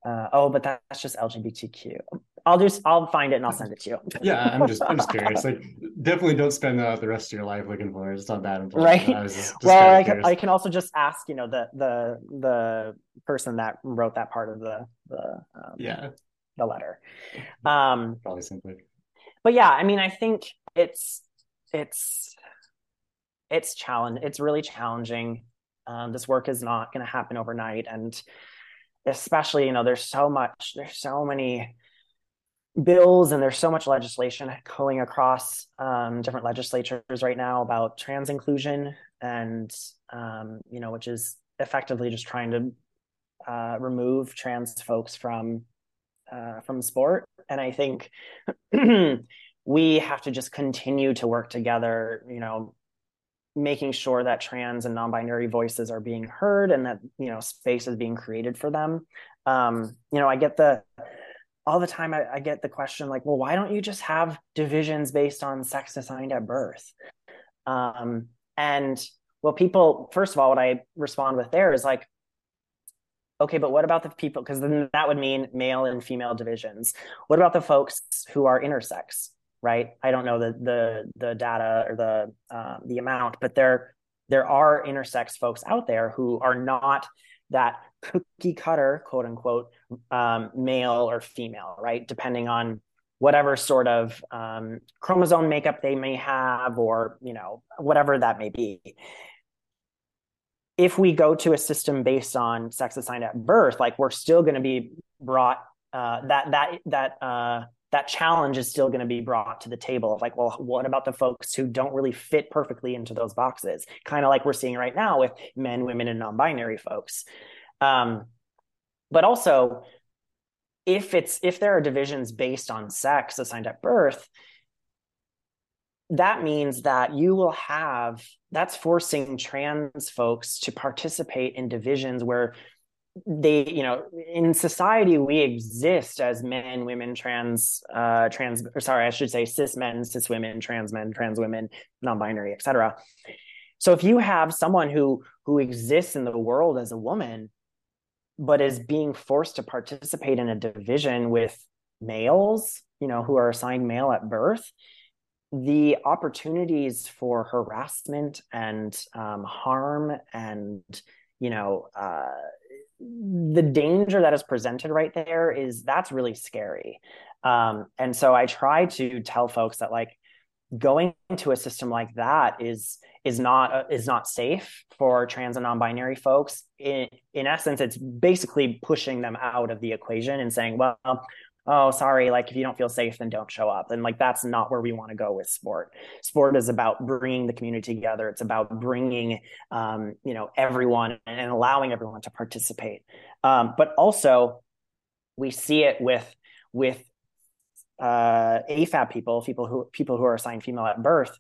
Uh, oh, but that's just LGBTQ. I'll just I'll find it and I'll send it to you. yeah, I'm just I'm just curious. Like, definitely don't spend uh, the rest of your life looking for it. It's not that important. Right. Just, just well, I can, I can also just ask, you know, the the the person that wrote that part of the the um, yeah the letter. Um, probably simply. But yeah, I mean, I think it's it's it's challenge. It's really challenging. Um, this work is not going to happen overnight, and especially you know, there's so much, there's so many bills and there's so much legislation going across um, different legislatures right now about trans inclusion and um, you know which is effectively just trying to uh, remove trans folks from uh, from sport. And i think we have to just continue to work together you know making sure that trans and non-binary voices are being heard and that you know space is being created for them um, you know i get the all the time I, I, get the question like, well, why don't you just have divisions based on sex assigned at birth? Um, and well, people, first of all, what I respond with there is like, okay, but what about the people? Because then that would mean male and female divisions. What about the folks who are intersex? Right? I don't know the the the data or the um, the amount, but there there are intersex folks out there who are not that cookie cutter, quote unquote, um, male or female, right? Depending on whatever sort of um, chromosome makeup they may have, or you know, whatever that may be. If we go to a system based on sex assigned at birth, like we're still going to be brought uh, that that that uh, that challenge is still going to be brought to the table of like, well, what about the folks who don't really fit perfectly into those boxes? Kind of like we're seeing right now with men, women, and non-binary folks. Um, but also, if it's if there are divisions based on sex assigned at birth, that means that you will have that's forcing trans folks to participate in divisions where they you know in society we exist as men women trans uh trans or sorry i should say cis men cis women trans men trans women non-binary etc so if you have someone who who exists in the world as a woman but is being forced to participate in a division with males, you know, who are assigned male at birth, the opportunities for harassment and um, harm and, you know, uh, the danger that is presented right there is that's really scary. Um, and so I try to tell folks that like going into a system like that is is not uh, is not safe for trans and non-binary folks in in essence it's basically pushing them out of the equation and saying well oh sorry like if you don't feel safe then don't show up. And like that's not where we want to go with sport. Sport is about bringing the community together. It's about bringing um, you know everyone and allowing everyone to participate. Um, but also we see it with with uh, AFAB people, people who people who are assigned female at birth,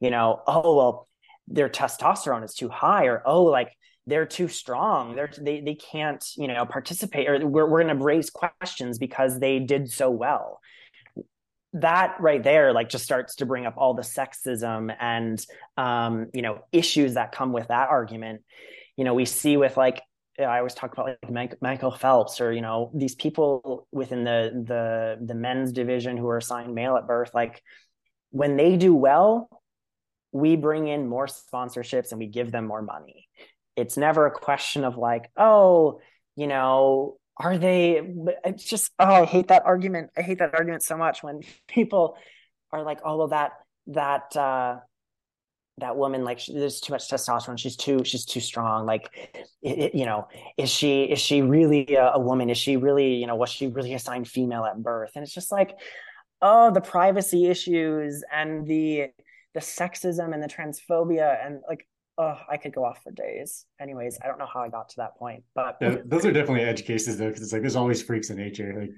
you know, oh well, their testosterone is too high, or oh, like they're too strong, they're they they can't, you know, participate, or we're we're going to raise questions because they did so well. That right there, like, just starts to bring up all the sexism and um, you know issues that come with that argument. You know, we see with like I always talk about like Michael Phelps or you know these people within the the the men's division who are assigned male at birth. Like when they do well, we bring in more sponsorships and we give them more money. It's never a question of like, oh, you know, are they? It's just oh, I hate that argument. I hate that argument so much when people are like, oh, well, that that uh, that woman like she, there's too much testosterone she's too she's too strong like it, it, you know is she is she really a, a, woman is she really you know was she really assigned female at birth and it's just like oh the privacy issues and the the sexism and the transphobia and like oh i could go off for days anyways i don't know how i got to that point but yeah, those are definitely edge cases though because it's like there's always freaks in nature like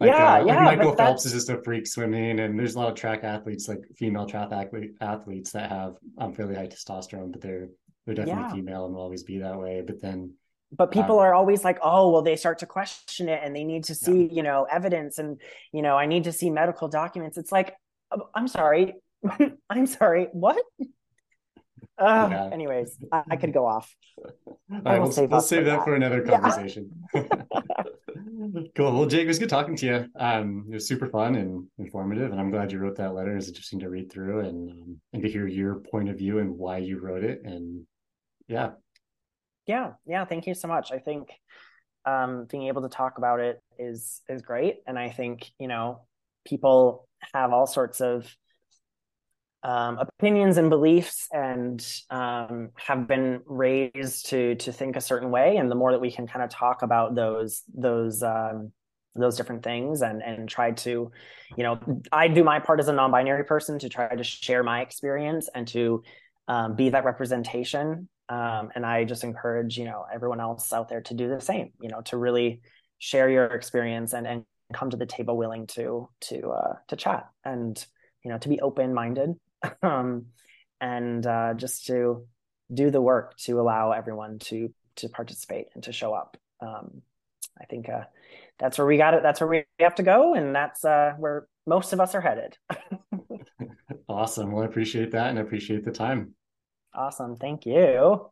like, yeah, uh, yeah. Like Michael Phelps is just a freak swimming, and there's a lot of track athletes, like female track athlete, athletes, that have um, fairly high testosterone, but they're they're definitely yeah. female and will always be that way. But then, but people um, are always like, oh, well, they start to question it, and they need to see, yeah. you know, evidence, and you know, I need to see medical documents. It's like, oh, I'm sorry, I'm sorry, what? Uh, yeah. Anyways, I, I, could go off. All right, we'll, save, we'll save that, that, for another conversation. Yeah. cool. Well, Jake, it was good talking to you. Um, it was super fun and informative, and I'm glad you wrote that letter. It's interesting to read through and um, and to hear your point of view and why you wrote it. And yeah, yeah, yeah. Thank you so much. I think um, being able to talk about it is is great, and I think you know people have all sorts of um, opinions and beliefs and um, have been raised to to think a certain way. And the more that we can kind of talk about those those um, those different things and and try to you know i do my part as a non-binary person to try to share my experience and to um, be that representation. Um, and i just encourage you know everyone else out there to do the same you know to really share your experience and and come to the table willing to to uh, to chat and you know to be open minded um, and uh, just to do the work to allow everyone to to participate and to show up. Um, I think uh, that's where we got it. That's where we have to go, and that's uh, where most of us are headed. awesome. Well, I appreciate that, and I appreciate the time. Awesome. Thank you.